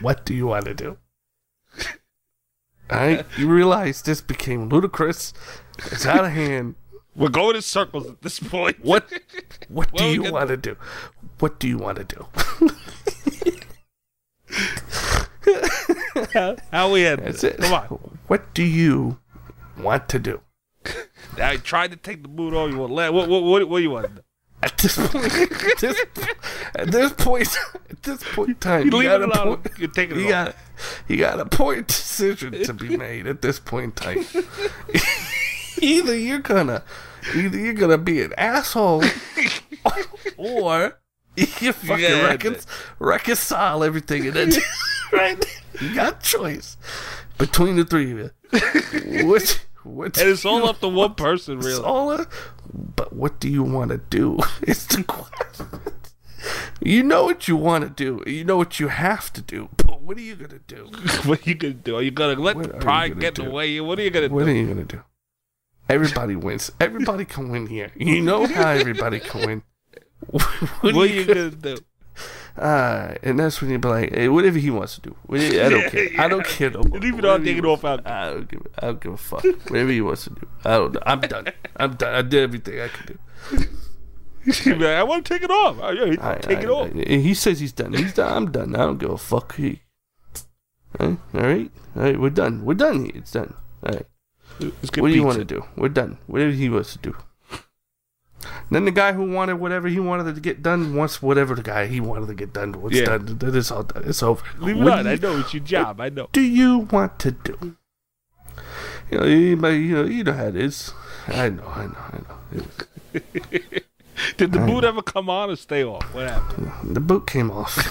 what do you want to do? Right, you realize this became ludicrous. It's out of hand. We're going in circles at this point. What? What What do you want to do? What do you want to do? How we had That's this? it. Come on. What do you want to do? I tried to take the boot off. You want? What? What? What, what do you want? At this point, at this, at this point, at this point in time, You you leave got it a point. You take it You got, you got a point decision to be made at this point in time. either you're gonna, either you're gonna be an asshole, or you fucking Yeah, recon- reconcile everything, and then right, you got choice between the three of you. Which, which And it's all up to one person, it's really. all a- but what do you want to do? It's the question. You know what you want to do. You know what you have to do. But what are you gonna do? what are you gonna do? Are you gonna let What the pride get in the way? What are you gonna What do? What are you gonna do? Everybody wins. Everybody can win here. You know how everybody can win. What, What are you gonna do? Uh, and that's when you be like, hey, whatever he wants to do. I don't care. I don't care no more. Leave it all taken off out. I don't give. a- I don't give a fuck. Whatever he wants to do. I don't know. I'm done. I'm done. I did everything I could do. Like, I want to take it off. Oh, yeah, I, take it I- off. I- he says he's done. He's done. I'm done. I don't give a fuck. He, all right, all right. We're done. We're done. It's done. All right. What do you want to do? We're done. Whatever he wants to do. Then the guy who wanted whatever he wanted to get done wants whatever the guy he wanted to get done wants Yeah. done. It's all done. It's over. Leave it on. do I know it's your job. I know. do you want to do? You know, anybody, you know, you know how it is. I know, I know, I know. Did the boot ever come on or stay off? What happened? the boot came off.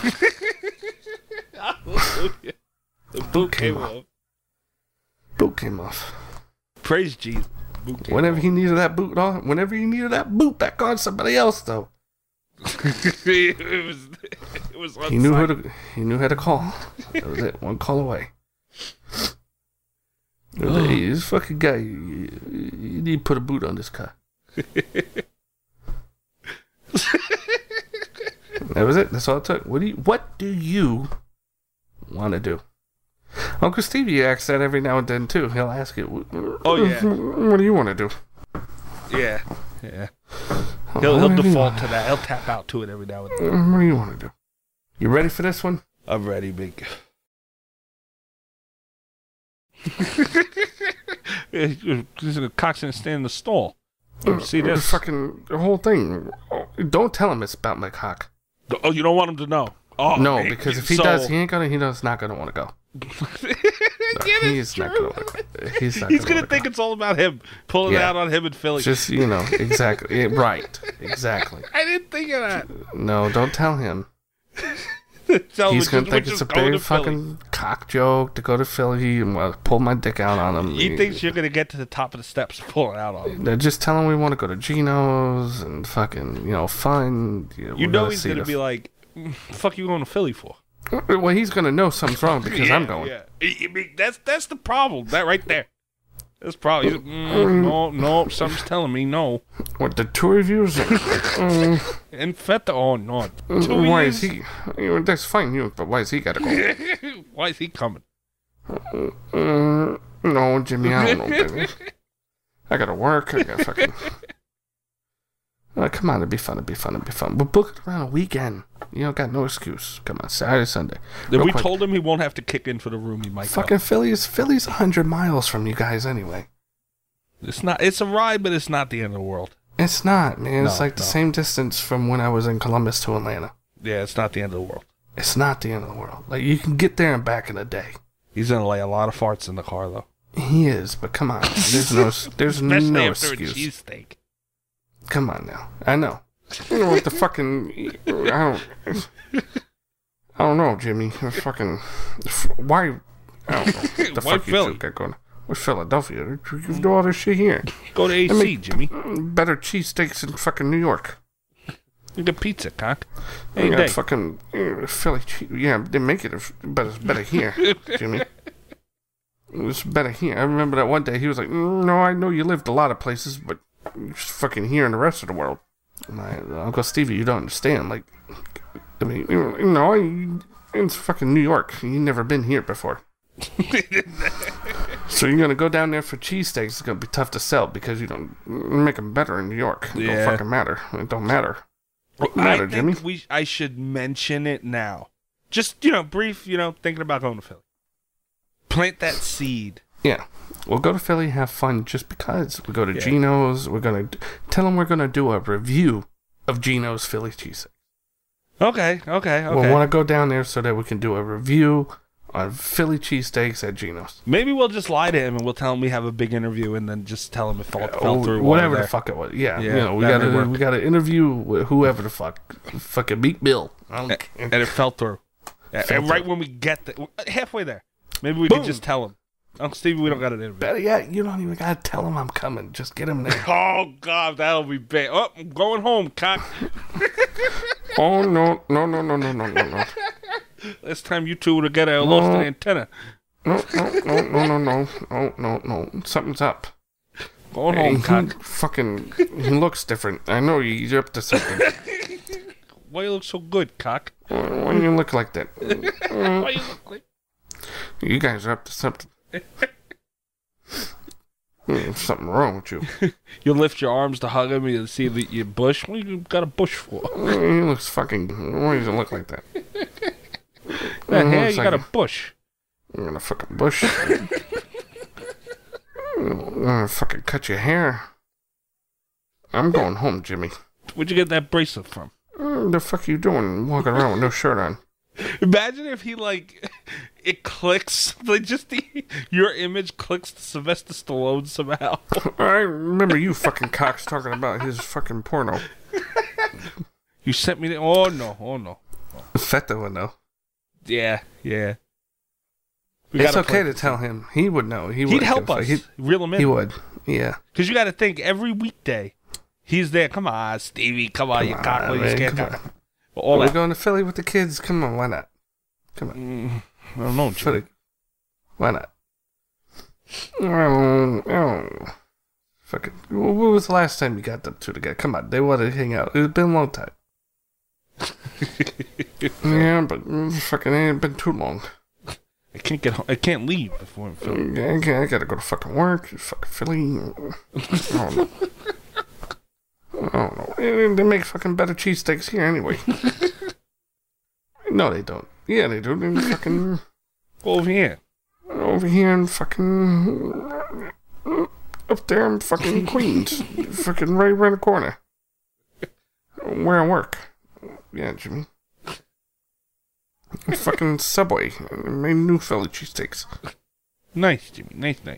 the boot came came off. boot came off. Praise Jesus. Boot Whenever he needed that boot on, whenever he needed that boot back on somebody else, though, it was. It was. he knew who to he knew how to call. That was it. One call away. Hey, this fucking guy, you, you need to put a boot on this car. that was it. That's all it took. What do you What do you want to do? Uncle Stevie asks that every now and then too. He'll ask it. Oh, yeah. What do you want to do? Yeah. Yeah. Oh, He'll, he'll default want- to that. He'll tap out to it every now and then. What do you want to do? You ready for this one? I'm ready, big. Cox didn't stand in the stall. See The this? fucking the whole thing. Oh, Don't tell him it's about my cock. Oh, you don't want him to know. Oh, no, because if he So- does, he ain't gonna. He does not gonna want to go. Yeah, he's not gonna. He's not. He's gonna, gonna think it's all about him pulling Yeah. out on him in Philly. Just you know, exactly. Yeah, right. Exactly. I didn't think of that. No, don't tell him. Tell He's gonna just- think it's a big fucking cock joke to go to Philly and well, pull my dick out on him. He thinks you're gonna get to the top of the steps and pull it out on him. They're just tell him we want to go to Geno's and fucking you know fun. You know, You know he's gonna the- be like, "Mm, "Fuck you going to Philly for?" Well, he's gonna know something's wrong because I'm going. Yeah, I- I mean, that's that's the problem. That right there. That's probably mm, no, no. Something's telling me no. What the two reviews? um, And Feta, oh no. Two why is he? You know, that's fine, you. But why is he gotta go? Why is he coming? Mm, no, Jimmy, I don't know, baby. I gotta work. I gotta fucking. Uh, come on, it'd be fun. It'd be fun. It'd be fun. We'll book it around a weekend. You know, got no excuse. Come on, Saturday, Sunday. Real we quick. told him he won't have to kick in for the room, he might. go. Fucking Philly's Philly's hundred miles from you guys anyway. It's not. It's a ride, but it's not the end of the world. It's not, man. It's No, like the same distance from when I was in Columbus to Atlanta. Yeah, it's not the end of the world. It's not the end of the world. Like you can get there and back in a day. He's gonna lay a lot of farts in the car though. He is, but come on. There's no, there's Especially no after excuse. a cheesesteak. Come on now. I know. You know what the fucking I don't I don't know, Jimmy. Fucking why I don't know. The Why fuck you Philly? two got going? What's Philadelphia? You do all this shit here. Go to AC, Jimmy. Better cheesesteaks in fucking New York. You get pizza, cock. You Hey, got fucking uh, Philly cheese. Yeah, they make it, but it's better here, Jimmy. It's better here. I remember that one day he was like, "Mm, "No, I know you lived a lot of places, but fucking here in the rest of the world." And I, Uncle Stevie, you don't understand. Like, I mean, you know, I- it's fucking New York. You've never been here before. so you're gonna go down there for cheesesteaks. It's gonna be tough to sell because you don't make them better in New York. It Yeah. don't fucking matter. It don't matter. What I matter, think Jimmy? we I should mention it now. Just you know, brief. You know, thinking about going to Philly. Plant that seed. Yeah. We'll go to Philly, have fun just because. We go to Yeah. Geno's. We're going to tell them we're going to do a review of Geno's Philly cheesesteak. Okay, okay, okay. We'll want to go down there so that we can do a review on Philly cheesesteaks at Geno's. Maybe we'll just lie to him and we'll tell him we have a big interview and then just tell him it fell, fell Or through. whatever the fuck it was. Yeah, Yeah, you know, we got to we got to interview with whoever the fuck, fucking Meat Bill. I don't A- care. And it fell through. And- Fell and right through. when we get the, uh, halfway there, maybe we Boom. could just tell him, Uncle Stevie, we don't got an interview. Better yet, you don't even got to tell him I'm coming. Just get him there. Oh God, that'll be bad. Oh, I'm going home, cock. oh no, no, no, no, no, no, no, no. Last time you two would have got a lost an antenna. No, no, no, no, no, no, no, no, no. Something's up. Going Hey, home, he cock. fucking he looks different. I know you're up to something. Why you look so good, cock? Why do you look like that? Why you look like? You guys are up to something. There's something wrong with you. You lift your arms to hug him. You see the, your bush. What you got a bush for? He looks fucking. Why does it look like that? That hair, you got a like bush. I'm gonna fucking bush. I'm gonna fucking cut your hair. I'm going home, Jimmy. Where'd you get that bracelet from? Mm, The fuck are you doing walking around with no shirt on? Imagine if he like it clicks like just the your image clicks to Sylvester Stallone somehow. I remember you fucking cocks talking about his fucking porno. You sent me the oh no oh no Feta one though. yeah yeah. We it's okay play- to tell him. He would know. He He'd help us. He'd, reel him in. he would. Yeah. Because you got to think every weekday, he's there. Come on, Stevie. Come on, you Come cockle. You scared come cock. All We're that. going to Philly with the kids. Come on, why not? Come on. Mm, I don't know. Philly. Why not? Oh, oh. Fucking. When was the last time you got them two together? Come on, they want to hang out. It's been a long time. yeah, but mm, fucking ain't been too long. I can't get. Home. I can't leave before I'm filming. Yeah, I, gotta- I gotta go to fucking work. Fucking Philly. I don't know. I don't know. They make fucking better cheesesteaks here anyway. no, they don't. Yeah, they do. They fucking Go over here. over here in fucking up there in fucking Queens, fucking right around the corner. Where I work. Yeah, Jimmy. fucking Subway. Made new Philly cheesesteaks. Nice, Jimmy. Nice, nice.